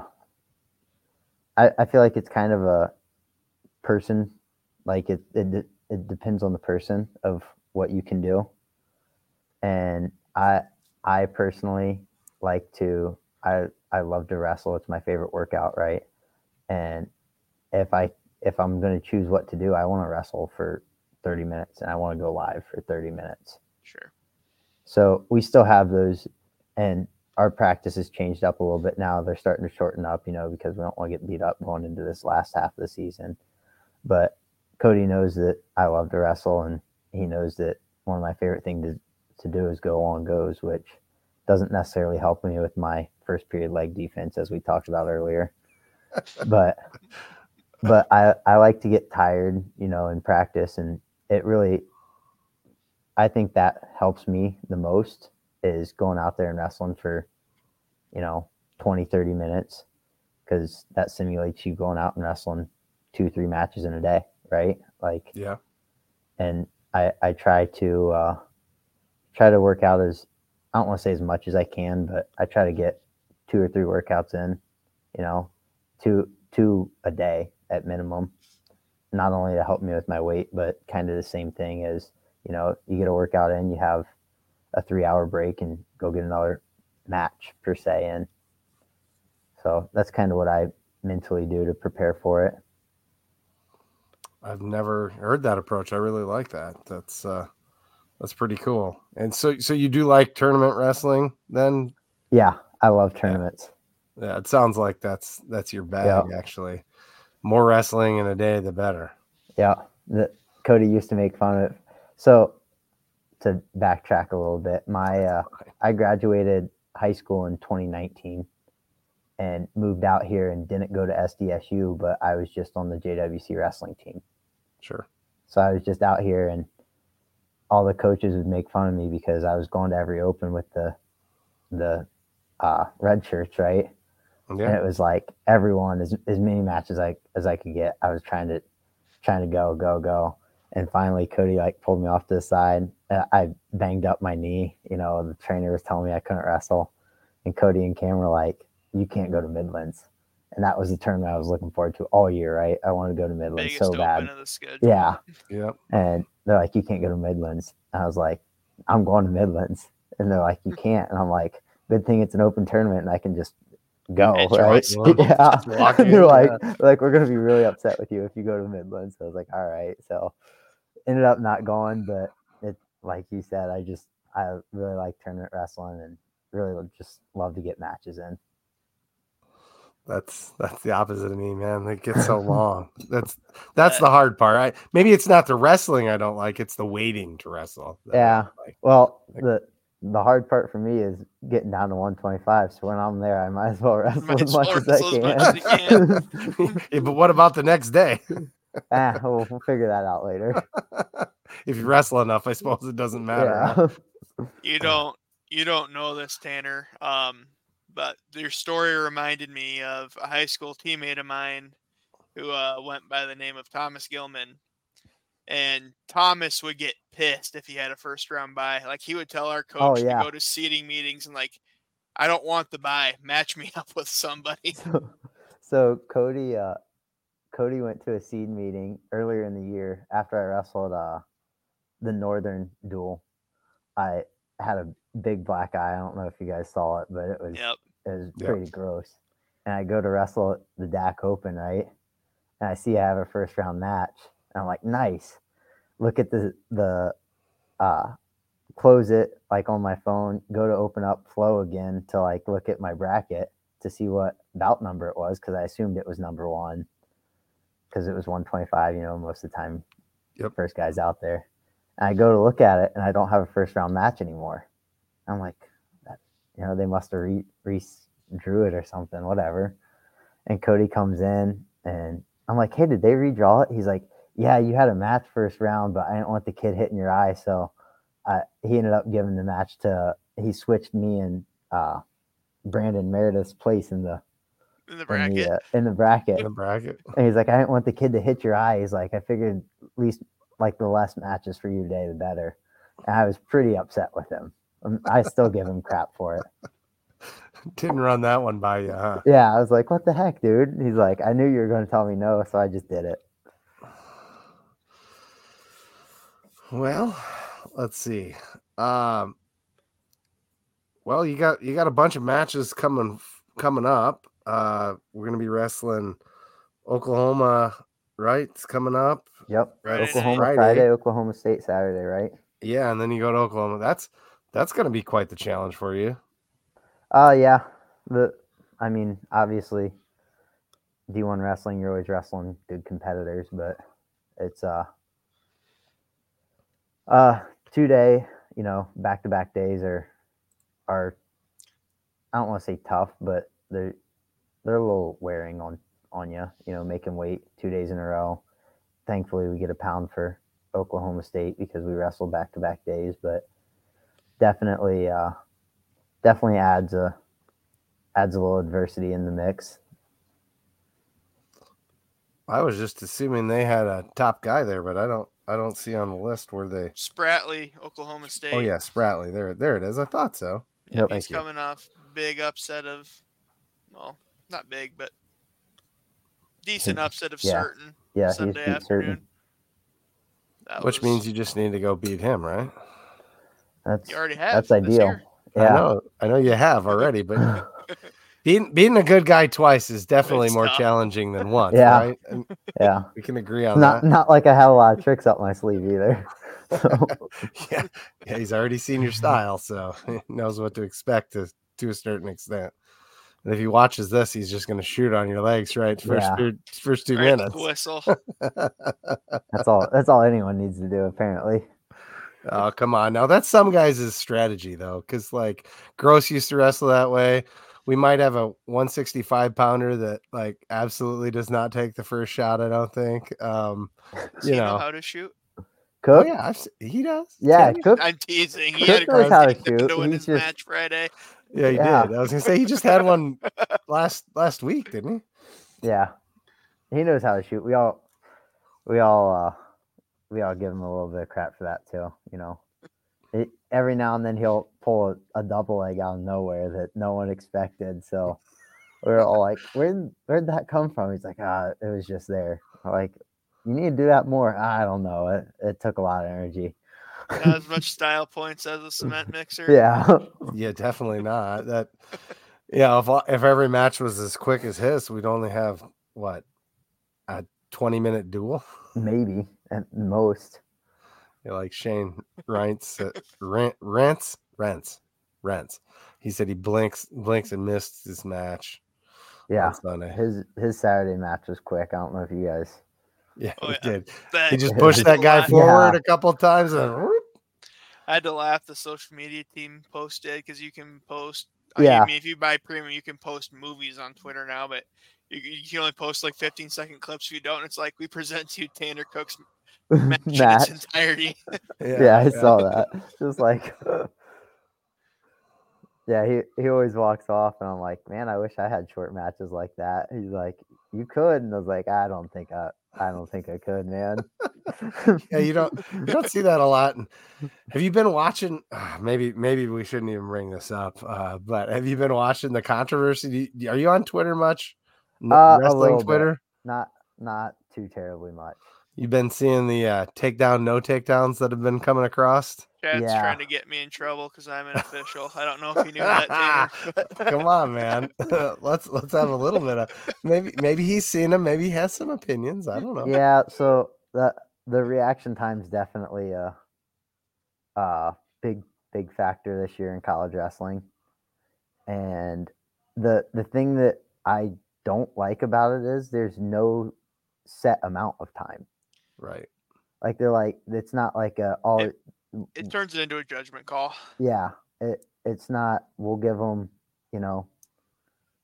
[SPEAKER 3] I I feel like it's kind of a person, like it it it depends on the person of what you can do, and I I personally like to I I love to wrestle. It's my favorite workout, right? And if I if I'm going to choose what to do, I want to wrestle for 30 minutes and I want to go live for 30 minutes.
[SPEAKER 2] sure
[SPEAKER 3] So we still have those, and our practice has changed up a little bit now. They're starting to shorten up, you know, because we don't want to get beat up going into this last half of the season. But Cody knows that I love to wrestle, and he knows that one of my favorite things to, to do is go on goes, which doesn't necessarily help me with my first period leg defense, as we talked about earlier. (laughs) but but I, I like to get tired, you know, in practice, and it really, I think that helps me the most is going out there and wrestling for, you know, 20, 30 minutes because that simulates you going out and wrestling two, three matches in a day, right? Like,
[SPEAKER 1] Yeah.
[SPEAKER 3] and I, I try to, uh, try to work out as, I don't want to say as much as I can, but I try to get two or three workouts in, you know, two, two a day at minimum, not only to help me with my weight, but kind of the same thing as, you know, you get a workout in, you have a three hour break and go get another match per se in. So that's kind of what I mentally do to prepare for it.
[SPEAKER 1] I've never heard that approach. I really like that. That's uh that's pretty cool. And so so you do like tournament wrestling then?
[SPEAKER 3] Yeah, I love tournaments.
[SPEAKER 1] Yeah, it sounds like that's that's your bag actually. More wrestling in a day the better.
[SPEAKER 3] Yeah, the, Cody used to make fun of it. So to backtrack a little bit, my uh, I graduated high school in 2019 and moved out here and didn't go to SDSU, but I was just on the JWC wrestling team.
[SPEAKER 1] Sure.
[SPEAKER 3] So I was just out here and all the coaches would make fun of me because I was going to every open with the the uh, red shirts, right? And it was like everyone as as many matches I as I could get. I was trying to trying to go go go, and finally Cody like pulled me off to the side. Uh, I banged up my knee. You know, the trainer was telling me I couldn't wrestle, and Cody and Cam were like, "You can't go to Midlands," and that was the tournament I was looking forward to all year. Right? I wanted to go to Midlands
[SPEAKER 2] Biggest
[SPEAKER 3] so bad.
[SPEAKER 2] of the.
[SPEAKER 3] Yeah,
[SPEAKER 1] Yep.
[SPEAKER 3] and they're like, "You can't go to Midlands." And I was like, "I'm going to Midlands," and they're like, "You can't," and I'm like, "Good thing it's an open tournament and I can just go."
[SPEAKER 2] Edge (laughs)
[SPEAKER 3] right? (laughs) Yeah.
[SPEAKER 1] Walk
[SPEAKER 3] And
[SPEAKER 1] in,
[SPEAKER 3] they're like,
[SPEAKER 1] yeah.
[SPEAKER 3] like, "We're gonna be really upset with you if you go to Midland. So I was like, "All right." So ended up not going, but it, like you said, I just I really like tournament wrestling and really just love to get matches in.
[SPEAKER 1] That's that's the opposite of me, man. It gets so (laughs) long. That's that's the hard part. I maybe it's not the wrestling I don't like, it's the waiting to wrestle.
[SPEAKER 3] Yeah.
[SPEAKER 1] like.
[SPEAKER 3] Well,
[SPEAKER 1] Like-
[SPEAKER 3] the the hard part for me is getting down to 125. So when I'm there, I might as well (laughs) wrestle as
[SPEAKER 2] as
[SPEAKER 3] much
[SPEAKER 2] well
[SPEAKER 3] as I
[SPEAKER 2] wrestle as
[SPEAKER 3] can.
[SPEAKER 2] much as you (laughs)
[SPEAKER 1] yeah, but what about the next day? (laughs)
[SPEAKER 3] ah, we'll, we'll figure that out later.
[SPEAKER 1] if you wrestle enough, I suppose it doesn't matter.
[SPEAKER 3] Yeah.
[SPEAKER 2] You don't you don't know this, Tanner. Um, but your story reminded me of a high school teammate of mine who uh, went by the name of Thomas Gilman. And Thomas would get pissed if he had a first round buy. Like he would tell our coach
[SPEAKER 3] yeah.
[SPEAKER 2] to go to seating meetings and like, I don't want the buy. Match me (laughs) up with somebody.
[SPEAKER 3] so, so Cody, uh, Cody went to a seed meeting earlier in the year after I wrestled uh, the Northern Duel. I had a big black eye. I don't know if you guys saw it, but it was
[SPEAKER 2] Yep.
[SPEAKER 3] it was
[SPEAKER 1] Yep.
[SPEAKER 3] pretty gross. And I go to wrestle the DAC Open, right? And I see I have a first round match. And I'm like, nice. Look at the the uh close it like on my phone, go to open up flow again to like look at my bracket to see what bout number it was because I assumed it was number one because it was 125, you know, most of the time
[SPEAKER 1] Yep.
[SPEAKER 3] first guys out there. And I go to look at it and I don't have a first round match anymore. I'm like, that, you know, they must have re, re drew it or something, whatever. And Cody comes in and I'm like, hey, did they redraw it? He's like, yeah, you had a match first round, but I didn't want the kid hitting your eye. So uh, he ended up giving the match to, he switched me and uh, Brandon Meredith's place in the,
[SPEAKER 2] In the
[SPEAKER 3] in
[SPEAKER 2] bracket.
[SPEAKER 3] the, uh, in the bracket.
[SPEAKER 1] In the bracket.
[SPEAKER 3] And he's like, I didn't want the kid to hit your eye. He's like, I figured at least like the less matches for you today, the better. And I was pretty upset with him. Um, I still give him crap for it. (laughs)
[SPEAKER 1] Didn't run that one by you, huh?
[SPEAKER 3] Yeah, I was like, what the heck, dude? He's like, I knew you were going to tell me no, so I just did it.
[SPEAKER 1] Well, let's see. Um, well, you got you got a bunch of matches coming coming up. Uh, we're gonna be wrestling Oklahoma, right? It's coming up.
[SPEAKER 3] Yep.
[SPEAKER 1] Right,
[SPEAKER 3] Oklahoma
[SPEAKER 1] Friday.
[SPEAKER 3] Friday. Oklahoma State Saturday, right?
[SPEAKER 1] Yeah, and then you go to Oklahoma. That's that's gonna be quite the challenge for you.
[SPEAKER 3] Uh yeah. The I mean, obviously D1 wrestling, you're always wrestling good competitors, but it's uh uh two day, you know, back to back days are are I don't want to say tough, but they're they're a little wearing on on you. You know, making weight two days in a row. Thankfully, we get a pound for Oklahoma State because we wrestle back to back days, but definitely uh definitely adds a adds a little adversity in the mix.
[SPEAKER 1] I was just assuming they had a top guy there, but I don't. I don't see on the list where they.
[SPEAKER 2] Spratley, Oklahoma State.
[SPEAKER 1] Oh yeah, Spratley. There, there it is. I thought so.
[SPEAKER 3] Yep.
[SPEAKER 2] He's
[SPEAKER 1] Thank you.
[SPEAKER 2] coming off big upset of, well, not big, but decent upset of
[SPEAKER 3] Yeah.
[SPEAKER 2] certain
[SPEAKER 3] Yeah,
[SPEAKER 2] Sunday
[SPEAKER 3] beat
[SPEAKER 2] afternoon.
[SPEAKER 3] certain.
[SPEAKER 2] That
[SPEAKER 1] Which
[SPEAKER 2] was-
[SPEAKER 1] means you just need to go beat him, right?
[SPEAKER 3] That's
[SPEAKER 2] you already have.
[SPEAKER 3] that's ideal.
[SPEAKER 2] year.
[SPEAKER 1] I
[SPEAKER 3] Yeah.
[SPEAKER 1] know. I know you have (laughs) already, but (laughs) (laughs) beating beating a good guy twice is definitely
[SPEAKER 2] It's
[SPEAKER 1] more
[SPEAKER 2] tough.
[SPEAKER 1] challenging than once,
[SPEAKER 3] Yeah.
[SPEAKER 1] right? And
[SPEAKER 3] yeah.
[SPEAKER 1] we can agree on
[SPEAKER 3] Not
[SPEAKER 1] that.
[SPEAKER 3] not like I have a lot of tricks up my sleeve either. (laughs) So,
[SPEAKER 1] yeah, yeah, he's already seen your style, so (laughs) he knows what to expect to to a certain extent. And if he watches this, he's just going to shoot on your legs, right? First,
[SPEAKER 3] Yeah.
[SPEAKER 1] two, first two
[SPEAKER 2] Right
[SPEAKER 1] minutes.
[SPEAKER 2] whistle. (laughs)
[SPEAKER 3] that's all that's all anyone needs to do apparently.
[SPEAKER 1] oh, come on. Now, that's some guys' strategy, though, because like Gross used to wrestle that way. We might have a 165 pounder that like absolutely does not take the first shot, I don't think. Um, (laughs)
[SPEAKER 2] Does
[SPEAKER 1] you
[SPEAKER 2] he know
[SPEAKER 1] know,
[SPEAKER 2] how to shoot?
[SPEAKER 1] oh,
[SPEAKER 3] Cook?
[SPEAKER 1] yeah, I've, he does.
[SPEAKER 3] Yeah,
[SPEAKER 1] Can he?
[SPEAKER 3] Cook
[SPEAKER 2] I'm teasing. He
[SPEAKER 3] Cook
[SPEAKER 2] had a
[SPEAKER 3] knows how to shoot.
[SPEAKER 2] to
[SPEAKER 3] He's
[SPEAKER 2] his
[SPEAKER 3] just-
[SPEAKER 2] match Friday.
[SPEAKER 1] Yeah, he
[SPEAKER 3] Yeah.
[SPEAKER 1] did. I was gonna say he just had one (laughs) last last week, didn't he?
[SPEAKER 3] Yeah. He knows how to shoot. We all we all uh we all give him a little bit of crap for that too, you know. It, every now and then he'll pull a, a double leg out of nowhere that no one expected. So we're all like, Where where'd that come from? He's like, ah, it was just there. We're like, you need to do that more. I don't know. It it took a lot of energy.
[SPEAKER 2] Not as much (laughs) style points as a cement mixer.
[SPEAKER 3] Yeah.
[SPEAKER 1] Yeah, definitely not. That yeah, if if every match was as quick as his, we'd only have what a twenty minute duel.
[SPEAKER 3] Maybe at most.
[SPEAKER 1] Yeah, like Shane uh, Rents, Rent, Rents, Rents, Rents. He said he blinks, blinks and missed his match.
[SPEAKER 3] Yeah.
[SPEAKER 1] Sunday.
[SPEAKER 3] His his Saturday match was quick. I don't know if you guys
[SPEAKER 1] Yeah,
[SPEAKER 2] Oh,
[SPEAKER 1] he
[SPEAKER 2] yeah.
[SPEAKER 1] did.
[SPEAKER 2] That-
[SPEAKER 1] He just (laughs) pushed that guy
[SPEAKER 2] laugh-
[SPEAKER 1] forward
[SPEAKER 3] Yeah.
[SPEAKER 1] a couple times and uh, whoop.
[SPEAKER 2] I had to laugh. The social media team posted because you can post.
[SPEAKER 3] Yeah.
[SPEAKER 2] I mean, if you buy premium, you can post movies on Twitter now, but you, you can only post like 15 second clips. If you don't, it's like we present to you Tanner Cook's match in its entirety. (laughs)
[SPEAKER 3] yeah, I saw that. Just like, (laughs) yeah, he he always walks off, and I'm like, man, I wish I had short matches like that. He's like, you could, and I was like, I don't think I, I don't think I could, man. (laughs)
[SPEAKER 1] Yeah, you don't you don't see that a lot. And have you been watching? ah, maybe maybe we shouldn't even bring this up. Uh, but have you been watching the controversy? Are you on Twitter much? N-
[SPEAKER 3] Uh, a
[SPEAKER 1] Wrestling
[SPEAKER 3] little bit.
[SPEAKER 1] Twitter.
[SPEAKER 3] not not too terribly much.
[SPEAKER 1] You've been seeing the uh, takedown, no takedowns that have been coming across.
[SPEAKER 2] Chad's
[SPEAKER 3] Yeah.
[SPEAKER 2] trying to get me in trouble because I'm an official. I don't know if you knew that, (laughs)
[SPEAKER 1] Come on, man. (laughs) (laughs) let's let's have a little bit of maybe maybe he's seen them. Maybe he has some opinions. I don't know.
[SPEAKER 3] Yeah, so the the reaction time's definitely a, a big big factor this year in college wrestling, and the the thing that I don't like about it is there's no set amount of time.
[SPEAKER 1] Right.
[SPEAKER 3] Like they're like it's not like a all
[SPEAKER 2] It- It turns it into a judgment call.
[SPEAKER 3] yeah it it's not we'll give them you know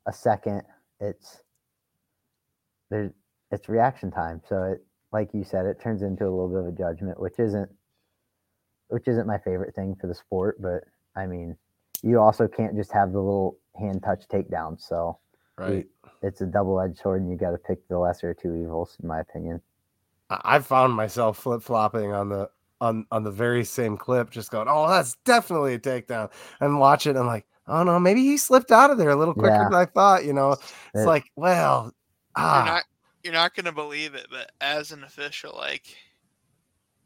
[SPEAKER 3] a second it's there's it's reaction time so it like you said it turns into a little bit of a judgment which isn't which isn't my favorite thing for the sport but i mean you also can't just have the little hand touch takedown so
[SPEAKER 1] Right.
[SPEAKER 3] it's a double-edged sword and you got to pick the lesser of two evils in my opinion
[SPEAKER 1] I- I've found myself flip flopping on the on on the very same clip, just going, "Oh, that's definitely a takedown," and watch it. I'm like, "Oh no, maybe he slipped out of there a little quicker
[SPEAKER 3] Yeah.
[SPEAKER 1] than I thought." You know, it's
[SPEAKER 3] It-
[SPEAKER 1] like, well,
[SPEAKER 2] You're
[SPEAKER 1] ah,
[SPEAKER 2] not you're not gonna believe it, but as an official, like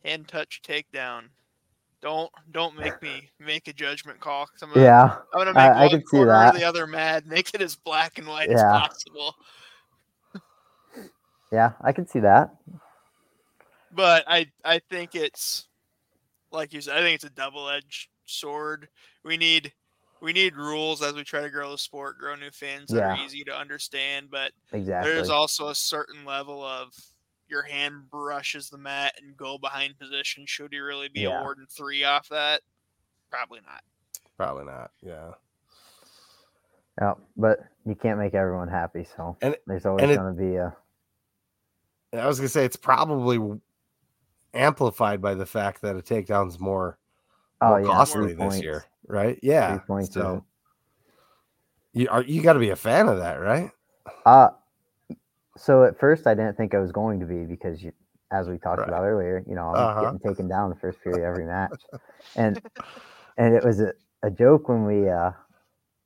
[SPEAKER 2] hand touch takedown, don't don't make me make a judgment call. I'm gonna,
[SPEAKER 3] yeah
[SPEAKER 2] I'm gonna make
[SPEAKER 3] I- I
[SPEAKER 2] one
[SPEAKER 3] can see
[SPEAKER 2] corner or
[SPEAKER 3] that.
[SPEAKER 2] the other mad. (laughs) Make it as black and white
[SPEAKER 3] Yeah.
[SPEAKER 2] as possible.
[SPEAKER 3] yeah i can see that
[SPEAKER 2] But I I think it's like you said. I think it's a double edged sword. We need we need rules as we try to grow the sport, grow new fans that are easy to understand. But
[SPEAKER 3] exactly
[SPEAKER 2] there's also a certain level of your hand brushes the mat and go behind position. Should he really be
[SPEAKER 3] Yeah.
[SPEAKER 2] awarding three off that? Probably not.
[SPEAKER 1] Probably not. Yeah.
[SPEAKER 3] Yeah, but you can't make everyone happy, so
[SPEAKER 1] And-
[SPEAKER 3] there's always going to be a
[SPEAKER 1] And I was gonna say it's probably amplified by the fact that a takedown's more,
[SPEAKER 3] oh
[SPEAKER 1] more
[SPEAKER 3] yeah,
[SPEAKER 1] costly this
[SPEAKER 3] points.
[SPEAKER 1] year, right? Yeah. So you are you got to be a fan of that, right?
[SPEAKER 3] Uh so at first I didn't think I was going to be because you, as we talked
[SPEAKER 1] Right.
[SPEAKER 3] about earlier, you know, I'm
[SPEAKER 1] Uh-huh.
[SPEAKER 3] getting taken down the first period every match. And (laughs) and it was a, a joke when we uh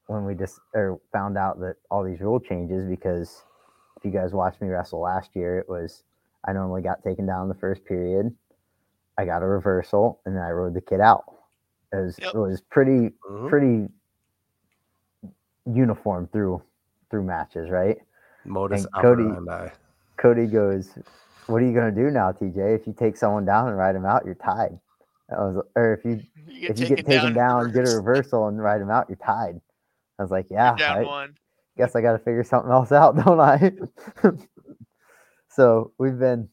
[SPEAKER 3] when we just or found out that all these rule changes because if you guys watched me wrestle last year, it was I normally got taken down the first period. I got a reversal and then I rode the kid out. It was
[SPEAKER 2] Yep.
[SPEAKER 3] it was pretty
[SPEAKER 1] Mhm.
[SPEAKER 3] pretty uniform through through matches, right?
[SPEAKER 1] Modus
[SPEAKER 3] and Cody-
[SPEAKER 1] operandi.
[SPEAKER 3] Cody goes, "What are you gonna do now, TJ? If you take someone down and ride him out, you're tied. I was, or if you
[SPEAKER 2] You
[SPEAKER 3] if you get taken down, get a (laughs) reversal and ride him out, you're tied." I was like, "Yeah,
[SPEAKER 2] down
[SPEAKER 3] I
[SPEAKER 2] one.
[SPEAKER 3] guess I got to figure something else out, (laughs) don't I?" (laughs) so we've been,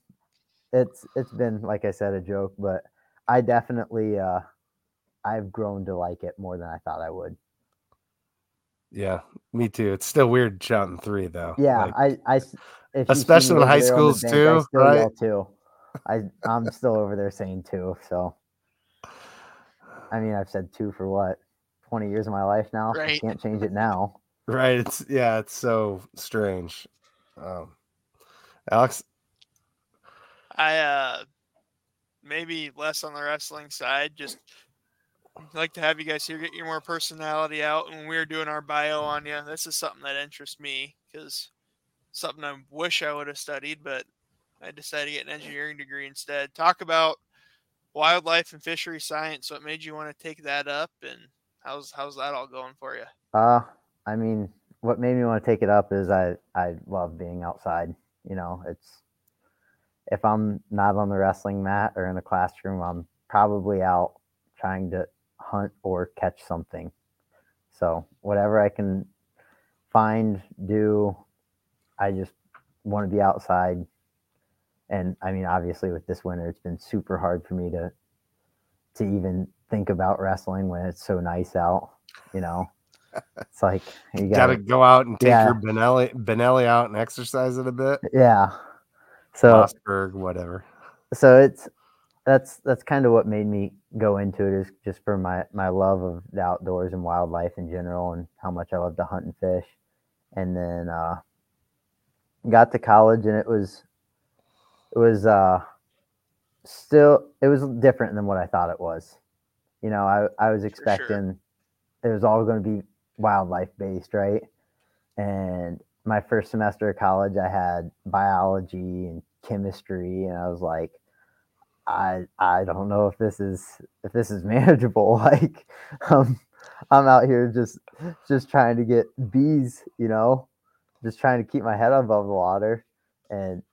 [SPEAKER 3] it's it's been like I said a joke, but I definitely uh, I've grown to like it more than I thought I would.
[SPEAKER 1] Yeah, me too. It's still weird shouting three though.
[SPEAKER 3] Yeah,
[SPEAKER 1] Like,
[SPEAKER 3] I, if
[SPEAKER 1] Especially in high
[SPEAKER 3] there the
[SPEAKER 1] schools
[SPEAKER 3] bench,
[SPEAKER 1] too,
[SPEAKER 3] I
[SPEAKER 1] right?
[SPEAKER 3] yell too. I, I'm still over there saying two. So, I mean, I've said two for what, 20 years of my life now. I can't change it now.
[SPEAKER 1] right. It's yeah. It's so strange. Um, Alex,
[SPEAKER 2] I uh maybe less on the wrestling side. Just like to have you guys here get your more personality out. And we're doing our bio on you, this is something that interests me because something I wish I would have studied, but I decided to get an engineering degree instead. Talk about wildlife and fishery science. What made you want to take that up, and how's how's that all going for you?
[SPEAKER 3] Uh, I mean, what made me want to take it up is I, I love being outside. You know, it's, if I'm not on the wrestling mat or in a classroom, I'm probably out trying to hunt or catch something. So whatever I can find, do, I just want to be outside. And I mean, obviously with this winter, it's been super hard for me to, to even think about wrestling when it's so nice out, you know, (laughs) it's like, you
[SPEAKER 1] got to
[SPEAKER 3] gotta,
[SPEAKER 1] go out and take
[SPEAKER 3] Yeah.
[SPEAKER 1] your Benelli Benelli out and exercise it a bit.
[SPEAKER 3] yeah. So,
[SPEAKER 1] Mossberg, whatever.
[SPEAKER 3] so it's that's that's kind of what made me go into it is just for my my love of the outdoors and wildlife in general and how much I love to hunt and fish. And then uh got to college and it was it was uh still it was different than what I thought it was. You know, I I was
[SPEAKER 2] sure.
[SPEAKER 3] expecting it was all going to be wildlife based, right? And my first semester of college, I had biology and chemistry, and I was like, I I don't know if this is if this is (laughs) manageable. Like, um, I'm out here just just trying to get bees, you know, just trying to keep my head above the water, and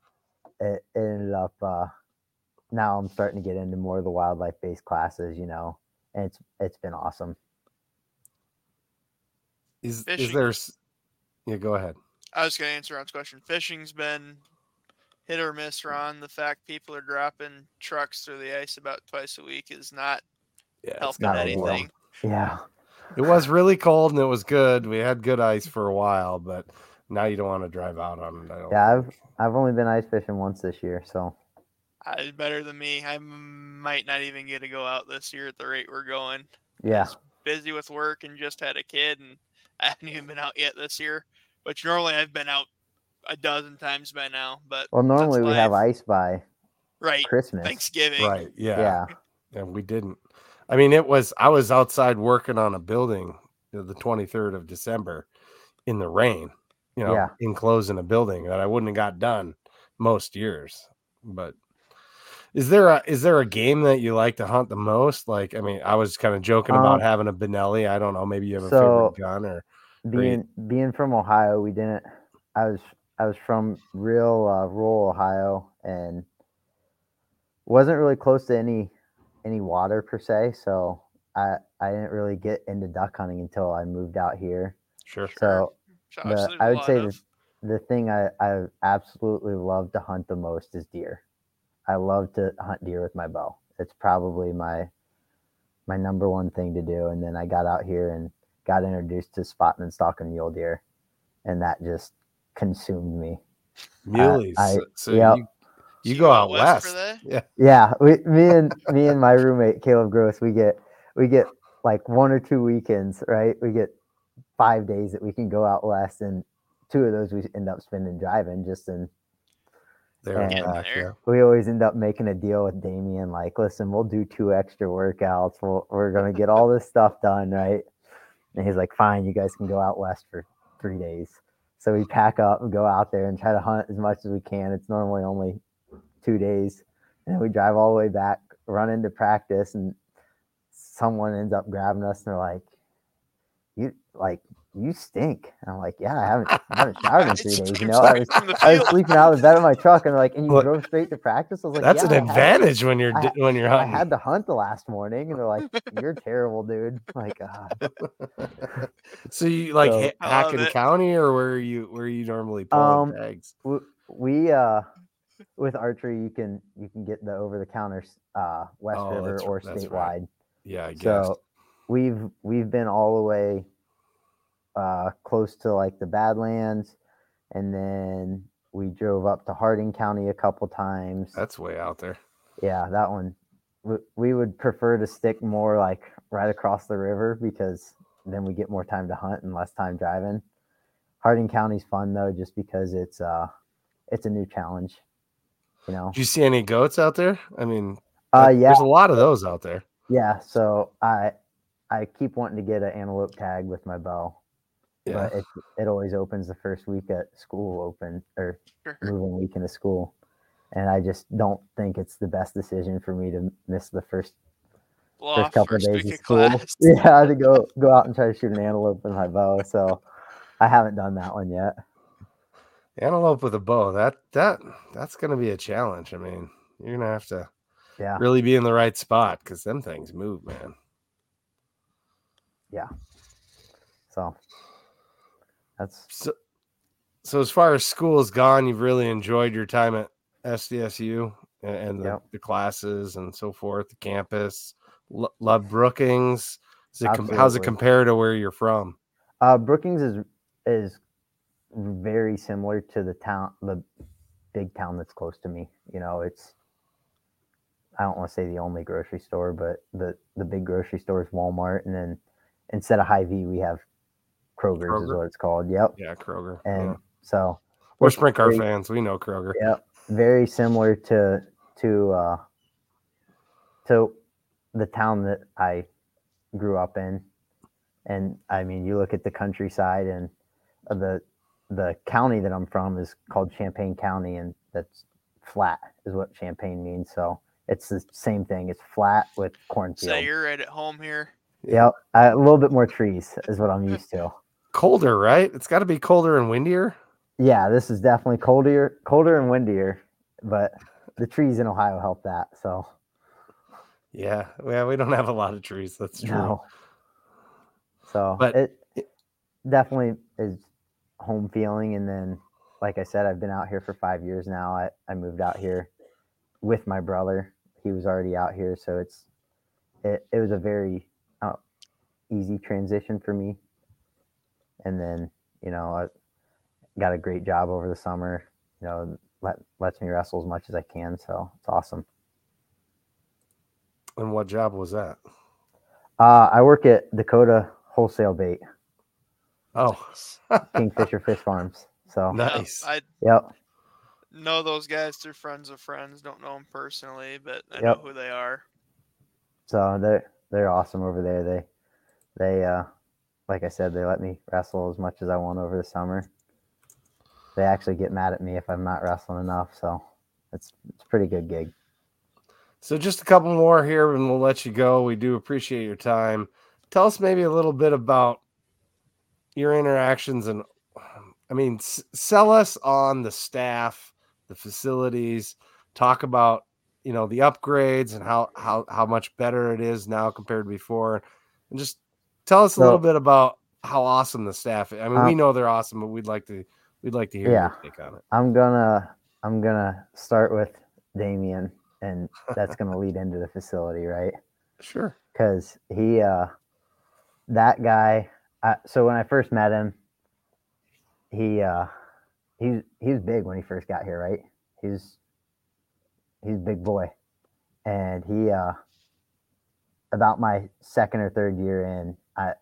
[SPEAKER 3] it ended up. Uh, now I'm starting to get into more of the wildlife based classes, you know, and it's it's been awesome.
[SPEAKER 1] Is is there? Yeah, go ahead.
[SPEAKER 2] I was going to answer Ron's question. Fishing's been hit or miss, Ron. The fact people are dropping trucks through the ice about twice a week is not
[SPEAKER 1] Yeah,
[SPEAKER 2] helping
[SPEAKER 3] not
[SPEAKER 2] anything.
[SPEAKER 3] Yeah,
[SPEAKER 1] It was really cold and it was good. We had good ice for a while, but now you don't want to drive out on it. I don't
[SPEAKER 3] Yeah, I've. I've only been ice fishing once this year, so
[SPEAKER 2] Uh, better than me. I might not even get to go out this year at the rate we're going.
[SPEAKER 3] yeah,
[SPEAKER 2] Busy with work and just had a kid, and (laughs) I haven't even been out yet this year. Which normally I've been out a dozen times by now. But
[SPEAKER 3] Well, normally we have ice by
[SPEAKER 2] right
[SPEAKER 3] Christmas.
[SPEAKER 2] Thanksgiving.
[SPEAKER 1] right. Yeah.
[SPEAKER 3] Yeah.
[SPEAKER 1] And we didn't. I mean, it was, I was outside working on a building you know, the 23rd of December in the rain, you know,
[SPEAKER 3] Yeah.
[SPEAKER 1] enclosing a building that I wouldn't have got done most years. But is there a is there a game that you like to hunt the most? Like, I mean, I was kind of joking about
[SPEAKER 3] Um,
[SPEAKER 1] having a Benelli. I don't know, maybe you have a
[SPEAKER 3] so-
[SPEAKER 1] favorite gun or
[SPEAKER 3] Being being from Ohio, we didn't. I was I was from real uh, rural Ohio and wasn't really close to any any water per se. So I I didn't really get into duck hunting until I moved out here.
[SPEAKER 1] sure.
[SPEAKER 3] So
[SPEAKER 2] So
[SPEAKER 3] the,
[SPEAKER 2] obviously
[SPEAKER 3] I
[SPEAKER 2] a
[SPEAKER 3] would say
[SPEAKER 2] of-
[SPEAKER 3] the, the thing I, I absolutely love to hunt the most is deer. I love to hunt deer with my bow. It's probably my my number one thing to do. And then I got out here and got introduced to spotting and stalking mule deer, and that just consumed me.
[SPEAKER 1] Muleys.
[SPEAKER 3] I-
[SPEAKER 1] so
[SPEAKER 3] yep.
[SPEAKER 1] you, you
[SPEAKER 2] So
[SPEAKER 1] go out
[SPEAKER 2] for
[SPEAKER 1] west. Yeah.
[SPEAKER 3] Yeah, we, me and me and my roommate Caleb Gross, we get we get like one or two weekends, right? We get five days that we can go out west, and two of those we end up spending driving. Just in
[SPEAKER 1] There and
[SPEAKER 3] Yeah,
[SPEAKER 2] there.
[SPEAKER 3] we always end up making a deal with Damion, like, listen, we'll do two extra workouts. We'll, we're gonna get all this stuff done, right? And he's like, fine, you guys can go out west for three days. So we pack up and go out there and try to hunt as much as we can. It's normally only two days, and we drive all the way back, run into practice, and someone ends up grabbing us, and they're like, "You like." You stink. And I'm like, yeah, I haven't, (laughs) I haven't showered in three days. You know, I was, I was sleeping out of the bed of my truck, and they're like, and you
[SPEAKER 1] Look,
[SPEAKER 3] drove straight to practice. I was like,
[SPEAKER 1] That's
[SPEAKER 3] yeah,
[SPEAKER 1] an
[SPEAKER 3] I had-
[SPEAKER 1] advantage when you're
[SPEAKER 3] I
[SPEAKER 1] when you're hunting.
[SPEAKER 3] I had to hunt the last morning, and they're like, "You're (laughs) terrible, dude." I'm like, God. (laughs)
[SPEAKER 1] so you like
[SPEAKER 3] So-
[SPEAKER 1] Ha-
[SPEAKER 2] I
[SPEAKER 1] Haakon
[SPEAKER 2] it.
[SPEAKER 1] County, or where are you where are you normally pulling
[SPEAKER 3] Um,
[SPEAKER 1] tags?
[SPEAKER 3] We uh, with archery, you can you can get the over the counter uh, West
[SPEAKER 1] Oh,
[SPEAKER 3] River or
[SPEAKER 1] that's right.
[SPEAKER 3] statewide.
[SPEAKER 1] Yeah, I guess.
[SPEAKER 3] So we've we've been all the way uh, close to like the Badlands, and then we drove up to Harding County a couple times.
[SPEAKER 1] That's way out there.
[SPEAKER 3] Yeah, that one. We, we would prefer to stick more like right across the river because then we get more time to hunt and less time driving. Harding County's fun though, just because it's uh it's a new challenge. You know.
[SPEAKER 1] Do you see any goats out there? I mean,
[SPEAKER 3] Uh yeah,
[SPEAKER 1] there's a lot of those out there.
[SPEAKER 3] yeah. So I I keep wanting to get an antelope tag with my bow,
[SPEAKER 1] Yeah,
[SPEAKER 3] but it it always opens the first week at school open or
[SPEAKER 2] Sure.
[SPEAKER 3] moving week into school. And I just don't think it's the best decision for me to miss the first
[SPEAKER 2] Blow
[SPEAKER 3] first
[SPEAKER 2] off
[SPEAKER 3] couple of days of
[SPEAKER 2] of
[SPEAKER 3] school.
[SPEAKER 2] class. (laughs)
[SPEAKER 3] Yeah, to go go out and try to shoot an antelope with my bow. So I haven't done that one yet.
[SPEAKER 1] antelope with a bow. That that that's gonna be a challenge. I mean, you're gonna have to
[SPEAKER 3] Yeah,
[SPEAKER 1] really be in the right spot because them things move, man. Yeah.
[SPEAKER 3] So that's
[SPEAKER 1] So, so as far as school is gone, you've really enjoyed your time at SDSU and, and the,
[SPEAKER 3] Yep.
[SPEAKER 1] the classes and so forth, the campus. Lo- love Brookings. Is it com- how's it compare to where you're from?
[SPEAKER 3] uh, Brookings is is very similar to the town, the big town that's close to me. You know, it's I don't want to say the only grocery store, but the the big grocery store is Walmart, and then instead of Hy-Vee, we have Kroger's is what it's called. Yep,
[SPEAKER 1] Yeah, Kroger.
[SPEAKER 3] and
[SPEAKER 1] yeah.
[SPEAKER 3] so
[SPEAKER 1] We're sprint car fans. We know Kroger.
[SPEAKER 3] Yep, very similar to to uh, to the town that I grew up in, and I mean, you look at the countryside and uh, the the county that I'm from is called Champaign County, and that's flat is what Champaign means. So it's the same thing. It's flat with
[SPEAKER 2] So
[SPEAKER 3] cornfield.
[SPEAKER 2] you're right at home here.
[SPEAKER 3] Yep, A little bit more trees is what I'm used to.
[SPEAKER 1] Colder, right? It's got to be colder and windier.
[SPEAKER 3] Yeah, this is definitely colder, colder and windier, but the trees in Ohio help that. So
[SPEAKER 1] Yeah, well, we don't have a lot of trees. That's true.
[SPEAKER 3] No. So
[SPEAKER 1] But-
[SPEAKER 3] it, it definitely is home feeling. And then, like I said, I've been out here for five years now. I, I moved out here with my brother. He was already out here, so it's it, it was a very uh, easy transition for me. And then, you know, I got a great job over the summer. You know, let lets me wrestle as much as I can. So it's awesome.
[SPEAKER 1] And what job was that?
[SPEAKER 3] Uh, I work at Dakota Wholesale Bait,
[SPEAKER 1] Oh, (laughs)
[SPEAKER 3] Kingfisher Fish Farms. So
[SPEAKER 1] nice.
[SPEAKER 2] I
[SPEAKER 3] Yep.
[SPEAKER 2] know those guys through friends of friends. Don't know them personally, but I
[SPEAKER 3] Yep.
[SPEAKER 2] know who they are.
[SPEAKER 3] So they're they're awesome over there. They they uh like I said, they let me wrestle as much as I want over the summer. They actually get mad at me if I'm not wrestling enough, so it's it's pretty good gig.
[SPEAKER 1] So just a couple more here and we'll let you go. We do appreciate your time. Tell us maybe a little bit about your interactions and I mean s- sell us on the staff, the facilities, talk about, you know, the upgrades and how how how much better it is now compared to before. And just tell us a
[SPEAKER 3] So-
[SPEAKER 1] little bit about how awesome the staff is. I mean, we
[SPEAKER 3] Um,
[SPEAKER 1] know they're awesome, but we'd like to We'd like to hear
[SPEAKER 3] Yeah.
[SPEAKER 1] your take on it.
[SPEAKER 3] I'm gonna I'm gonna start with Damion, and that's gonna (laughs) lead into the facility, right?
[SPEAKER 1] Sure.
[SPEAKER 3] Because he, uh, that guy. I, so when I first met him, he uh, he's he was big when he first got here, right? He's he's a big boy, and he uh, about my second or third year in, I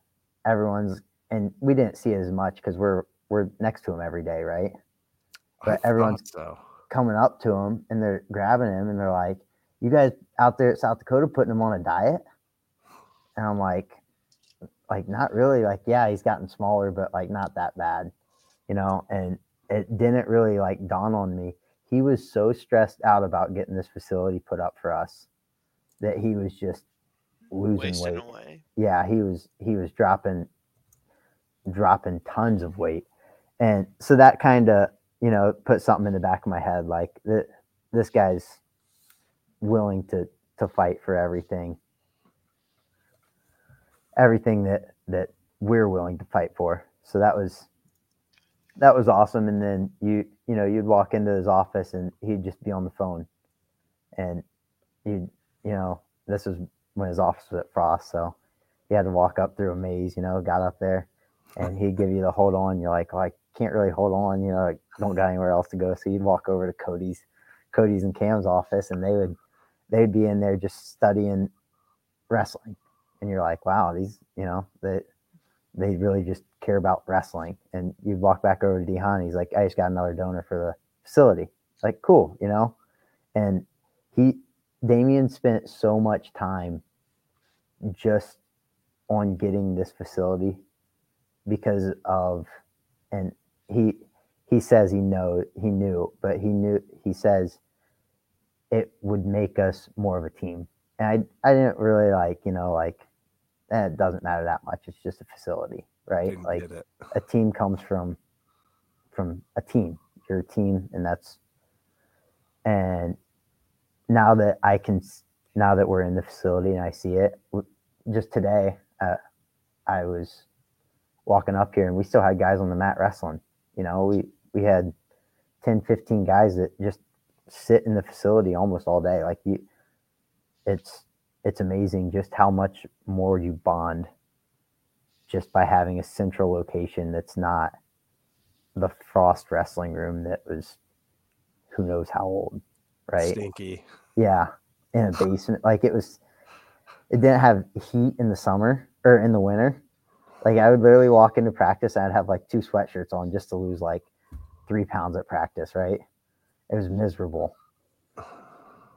[SPEAKER 3] everyone's and we didn't see as much because we're we're next to him every day, right?
[SPEAKER 1] I
[SPEAKER 3] But everyone's-
[SPEAKER 1] so.
[SPEAKER 3] coming up to him and they're grabbing him and they're like, "You guys out there at South Dakota putting him on a diet?" And I'm like, "Like not really. Like yeah, he's gotten smaller, but like not that bad, you know." And it didn't really like dawn on me. He was so stressed out about getting this facility put up for us that he was just losing weight.
[SPEAKER 2] away.
[SPEAKER 3] yeah he was he was dropping dropping tons of weight. And so that kind of you know put something in the back of my head like that this guy's willing to to fight for everything. Everything that that we're willing to fight for. So that was that was awesome. And then you you know you'd walk into his office and he'd just be on the phone. And you you know this was when his office was at frost so he had to walk up through a maze, you know, got up there and he'd give you the hold on. You're like, well, I can't really hold on, you know, like don't got anywhere else to go. So you'd walk over to Cody's, Cody's and Cam's office and they would, they'd be in there just studying wrestling. And you're like, wow, these, you know, they, they really just care about wrestling. And you'd walk back over to Dehan. He's like, I just got another donor for the facility. Like, cool, you know? And he, Damion spent so much time just on getting this facility because of and he he says he know he knew but he knew he says it would make us more of a team. And i i didn't really like you know like eh, it doesn't matter that much. It's just a facility right? Like a team comes from from a team. You're a team and that's and now that i can now that we're in the facility and i see it just today uh, i was walking up here and we still had guys on the mat wrestling you know? We we had 10 15 guys that just sit in the facility almost all day like you it's it's amazing just how much more you bond just by having a central location that's not the Frost wrestling room that was who knows how old, right?
[SPEAKER 1] Stinky.
[SPEAKER 3] Yeah, in a basement. like it was, it didn't have heat in the summer or in the winter. Like I would literally walk into practice and I'd have like two sweatshirts on just to lose like three pounds at practice, right? It was miserable.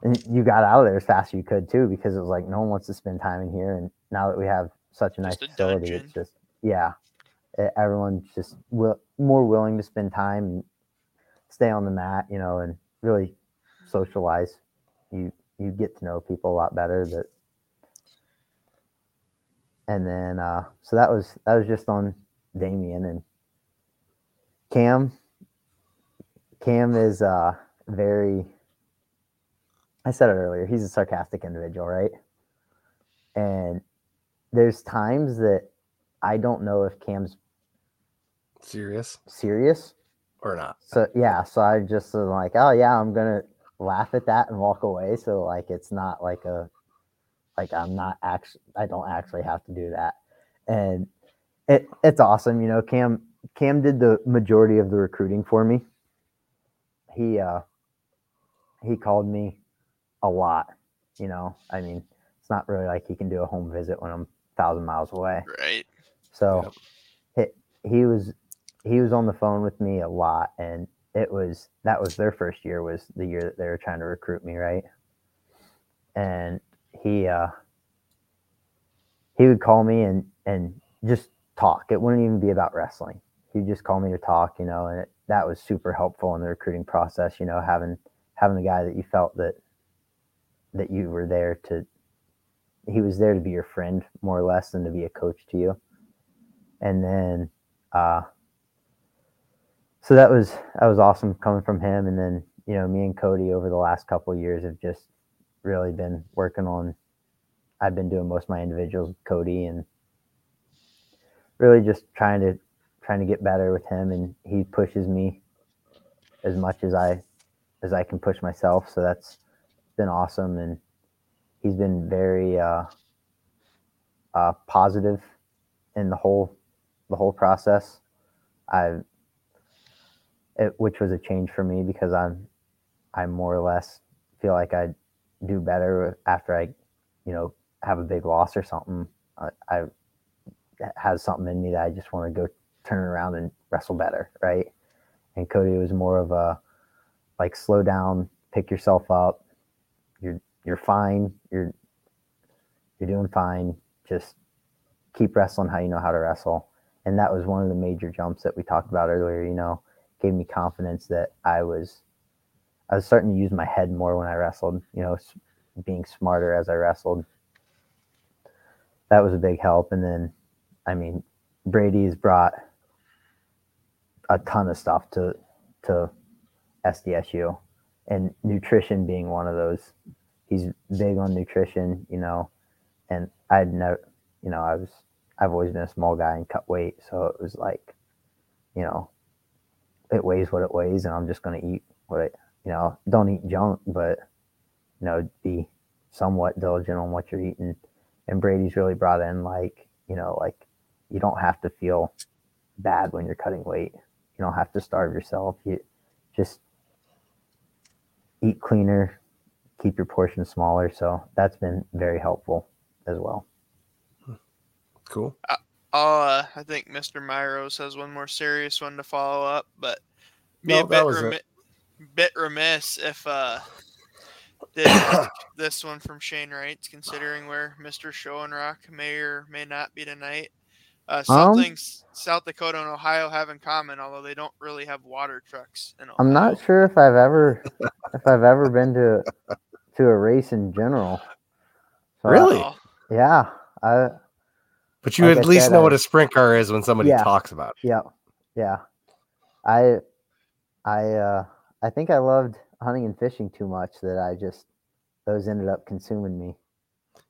[SPEAKER 3] And you got out of there as fast as you could too, because it was like no one wants to spend time in here. And now that we have such a nice
[SPEAKER 2] a
[SPEAKER 3] facility,
[SPEAKER 2] dungeon.
[SPEAKER 3] it's just yeah, everyone's just will, more willing to spend time and stay on the mat, you know, and really socialize. You you get to know people a lot better. That and then uh, so that was that was just on Damion and Cam. Cam is uh very. I said it earlier. He's a sarcastic individual, right? And there's times that I don't know if Cam's
[SPEAKER 1] Serious
[SPEAKER 3] serious.
[SPEAKER 1] or not?
[SPEAKER 3] So yeah, so I just was like, oh yeah, I'm gonna laugh at that and walk away. So like, it's not like a, like I'm not actually, I don't actually have to do that, and it it's awesome. You know, Cam Cam did the majority of the recruiting for me. He uh, he called me a lot. You know, I mean, it's not really like he can do a home visit when I'm a thousand miles away.
[SPEAKER 2] Right.
[SPEAKER 3] So he, he was he was on the phone with me a lot and it was that was their first year was the year that they were trying to recruit me, right? And he uh he would call me and and just talk. It wouldn't even be about wrestling. He'd just call me to talk, you know, and it, that was super helpful in the recruiting process, you know, having having the guy that you felt that that you were there to he was there to be your friend more or less than to be a coach to you and then uh so that was that was awesome coming from him and then you know me and cody over the last couple years have just really been working on i've been doing most of my individuals with cody and really just trying to trying to get better with him, and he pushes me as much as I as I can push myself. So that's been awesome, and he's been very uh, uh, positive in the whole the whole process. I it, which was a change for me because I'm I more or less feel like I do better after I, you know, have a big loss or something. I, I has something in me that I just want to go turn around and wrestle better, right? And Cody was more of a like slow down, pick yourself up. You're you're fine. You're you're doing fine. Just keep wrestling how you know how to wrestle. And that was one of the major jumps that we talked about earlier, you know, gave me confidence that I was I was starting to use my head more when I wrestled, you know, being smarter as I wrestled. That was a big help. And then, I mean, Brady's brought a ton of stuff to to SDSU, and nutrition being one of those. He's big on nutrition, you know, and I'd never, you know, I was I've always been a small guy and cut weight, so it was like, you know, it weighs what it weighs, and I'm just going to eat what it you know, don't eat junk, but you know, be somewhat diligent on what you're eating. And Brady's really brought in like, you know, like you don't have to feel bad when you're cutting weight. You don't have to starve yourself. You just eat cleaner, keep your portions smaller. So that's been very helpful as well. Hmm.
[SPEAKER 1] Cool.
[SPEAKER 2] Uh, Uh, I think Mr. Myros has one more serious one to follow up, but be
[SPEAKER 1] No,
[SPEAKER 2] a bit remi- bit remiss if uh (coughs) did this one from Shane Wrights, considering where Mr. Schoenrock may or may not be tonight. Uh,
[SPEAKER 3] Um,
[SPEAKER 2] something s- South Dakota and Ohio have in common, although they don't really have water trucks. In Ohio.
[SPEAKER 3] I'm not sure if I've ever if I've ever been to to a race in general. (laughs) So,
[SPEAKER 1] Really?
[SPEAKER 3] Yeah. I
[SPEAKER 1] But you
[SPEAKER 3] Like
[SPEAKER 1] at
[SPEAKER 3] I
[SPEAKER 1] least
[SPEAKER 3] said,
[SPEAKER 1] know
[SPEAKER 3] I-
[SPEAKER 1] what a sprint car is when somebody
[SPEAKER 3] Yeah.
[SPEAKER 1] talks about it.
[SPEAKER 3] Yeah, yeah. I, I, uh, I think I loved hunting and fishing too much that I just those ended up consuming me.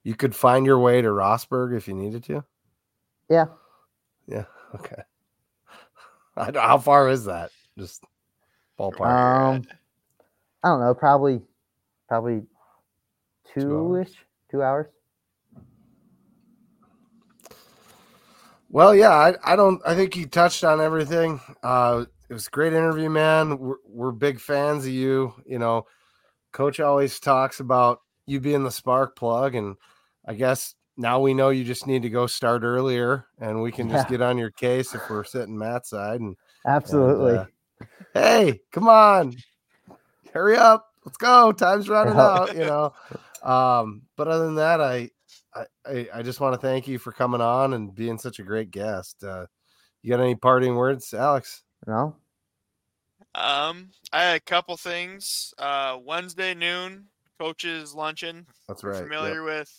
[SPEAKER 1] You could find your way to Rossburg if you needed to.
[SPEAKER 3] Yeah,
[SPEAKER 1] Yeah. Okay. (laughs) I don't, how far is that? Just ballpark.
[SPEAKER 3] Um. I don't know. Probably, probably
[SPEAKER 1] Two
[SPEAKER 3] ish, two hours.
[SPEAKER 1] Well, yeah, I, I don't. I think you touched on everything. Uh, it was a great interview, man. We're, we're big fans of you. You know, Coach always talks about you being the spark plug, and I guess now we know you just need to go start earlier, and we can just
[SPEAKER 3] Yeah.
[SPEAKER 1] get on your case if we're sitting Matt's side. And
[SPEAKER 3] Absolutely.
[SPEAKER 1] uh, hey, come on, hurry up, let's go. Time's (laughs) running out. You know. Um, but other than that, I I, I, I just want to thank you for coming on and being such a great guest. Uh, you got any parting words, Alex?
[SPEAKER 3] no.
[SPEAKER 2] Um, I had a couple things. Uh, Wednesday noon, coaches luncheon.
[SPEAKER 1] That's
[SPEAKER 2] We're
[SPEAKER 1] right.
[SPEAKER 2] familiar with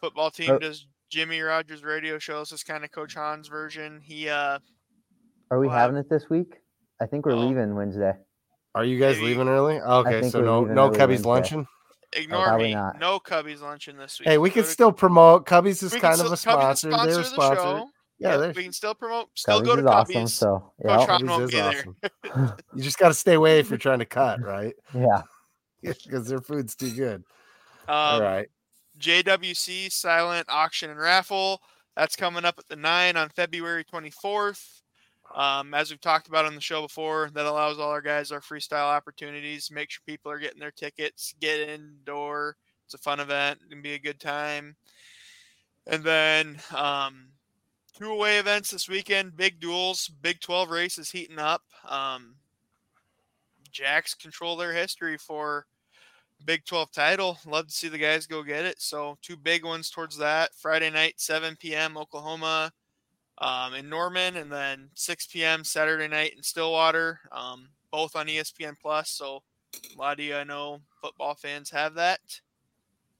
[SPEAKER 2] football team
[SPEAKER 3] Oh.
[SPEAKER 2] does Jimmy Rogers radio shows. This kind of Coach Hahn's version. He uh
[SPEAKER 3] Are we
[SPEAKER 2] Wow.
[SPEAKER 3] having it this week? I think we're
[SPEAKER 2] Oh.
[SPEAKER 3] leaving Wednesday.
[SPEAKER 1] Are you guys
[SPEAKER 2] Maybe-
[SPEAKER 1] leaving early? Okay, so no
[SPEAKER 3] leaving
[SPEAKER 1] no
[SPEAKER 3] early
[SPEAKER 1] Cubby's
[SPEAKER 3] Wednesday.
[SPEAKER 1] luncheon.
[SPEAKER 2] Ignore
[SPEAKER 3] probably
[SPEAKER 2] me.
[SPEAKER 3] not.
[SPEAKER 2] No Cubbies luncheon this week.
[SPEAKER 1] Hey, we
[SPEAKER 2] Go
[SPEAKER 1] could
[SPEAKER 2] to-
[SPEAKER 1] still promote Cubby's is
[SPEAKER 2] we can
[SPEAKER 1] kind of a
[SPEAKER 2] Cubbies is
[SPEAKER 1] sponsor. They're a
[SPEAKER 2] the
[SPEAKER 1] sponsor.
[SPEAKER 2] show.
[SPEAKER 1] Yeah,
[SPEAKER 2] Yep,
[SPEAKER 1] they're
[SPEAKER 2] we can still promote. Still
[SPEAKER 3] Cubbies
[SPEAKER 2] go to
[SPEAKER 3] is awesome.
[SPEAKER 2] Cubbies.
[SPEAKER 3] So
[SPEAKER 2] Coach
[SPEAKER 3] yeah,
[SPEAKER 2] Ron
[SPEAKER 1] Cubby's
[SPEAKER 2] won't
[SPEAKER 1] is
[SPEAKER 2] be there. (laughs)
[SPEAKER 1] You just got to stay away if you're trying to cut, (laughs) right?
[SPEAKER 3] yeah. (laughs)
[SPEAKER 1] Because their food's too good.
[SPEAKER 2] Um,
[SPEAKER 1] All right.
[SPEAKER 2] JWC silent auction and raffle. That's coming up at the nine on February 24th. Um, as we've talked about on the show before, that allows all our guys our freestyle opportunities. Make sure people are getting their tickets. Get indoor. It's a fun event. Gonna be a good time. And then um, two away events this weekend. Big duals. Big 12 races heating up. Um, Jacks control their history for Big 12 title. Love to see the guys go get it. So, two big ones towards that. Friday night, 7 p.m., Oklahoma um, in Norman, and then 6 p.m. Saturday night in Stillwater, um, both on ESPN Plus. So, a lot of you I know football fans have that.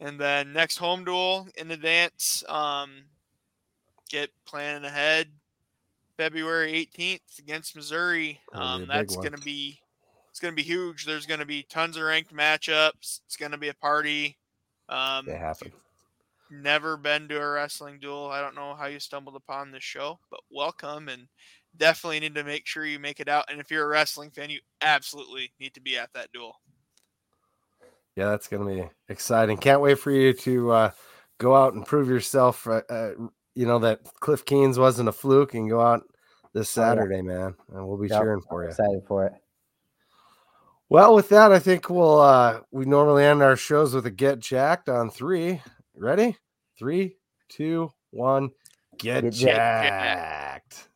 [SPEAKER 2] And then next home dual in advance, um, get planning ahead. February 18th against Missouri.
[SPEAKER 1] That'll be a
[SPEAKER 2] Um, that's going to be it's going to be huge. There's going to be tons of ranked matchups. It's going to be a party. Um,
[SPEAKER 1] They happen.
[SPEAKER 2] Never been to a wrestling dual. I don't know how you stumbled upon this show, but welcome and definitely need to make sure you make it out. And if you're a wrestling fan, you absolutely need to be at that dual.
[SPEAKER 1] Yeah, that's going to be exciting. Can't wait for you to uh, go out and prove yourself. Uh, uh, you know that Cliff Keen's wasn't a fluke, and go out this Saturday, oh, yeah. man, and we'll be yep, cheering for you.
[SPEAKER 3] Excited for it.
[SPEAKER 1] Well, with that, I think we'll uh we normally end our shows with a get jacked on three. Ready? Three, two, one. Get, Get jacked. jacked.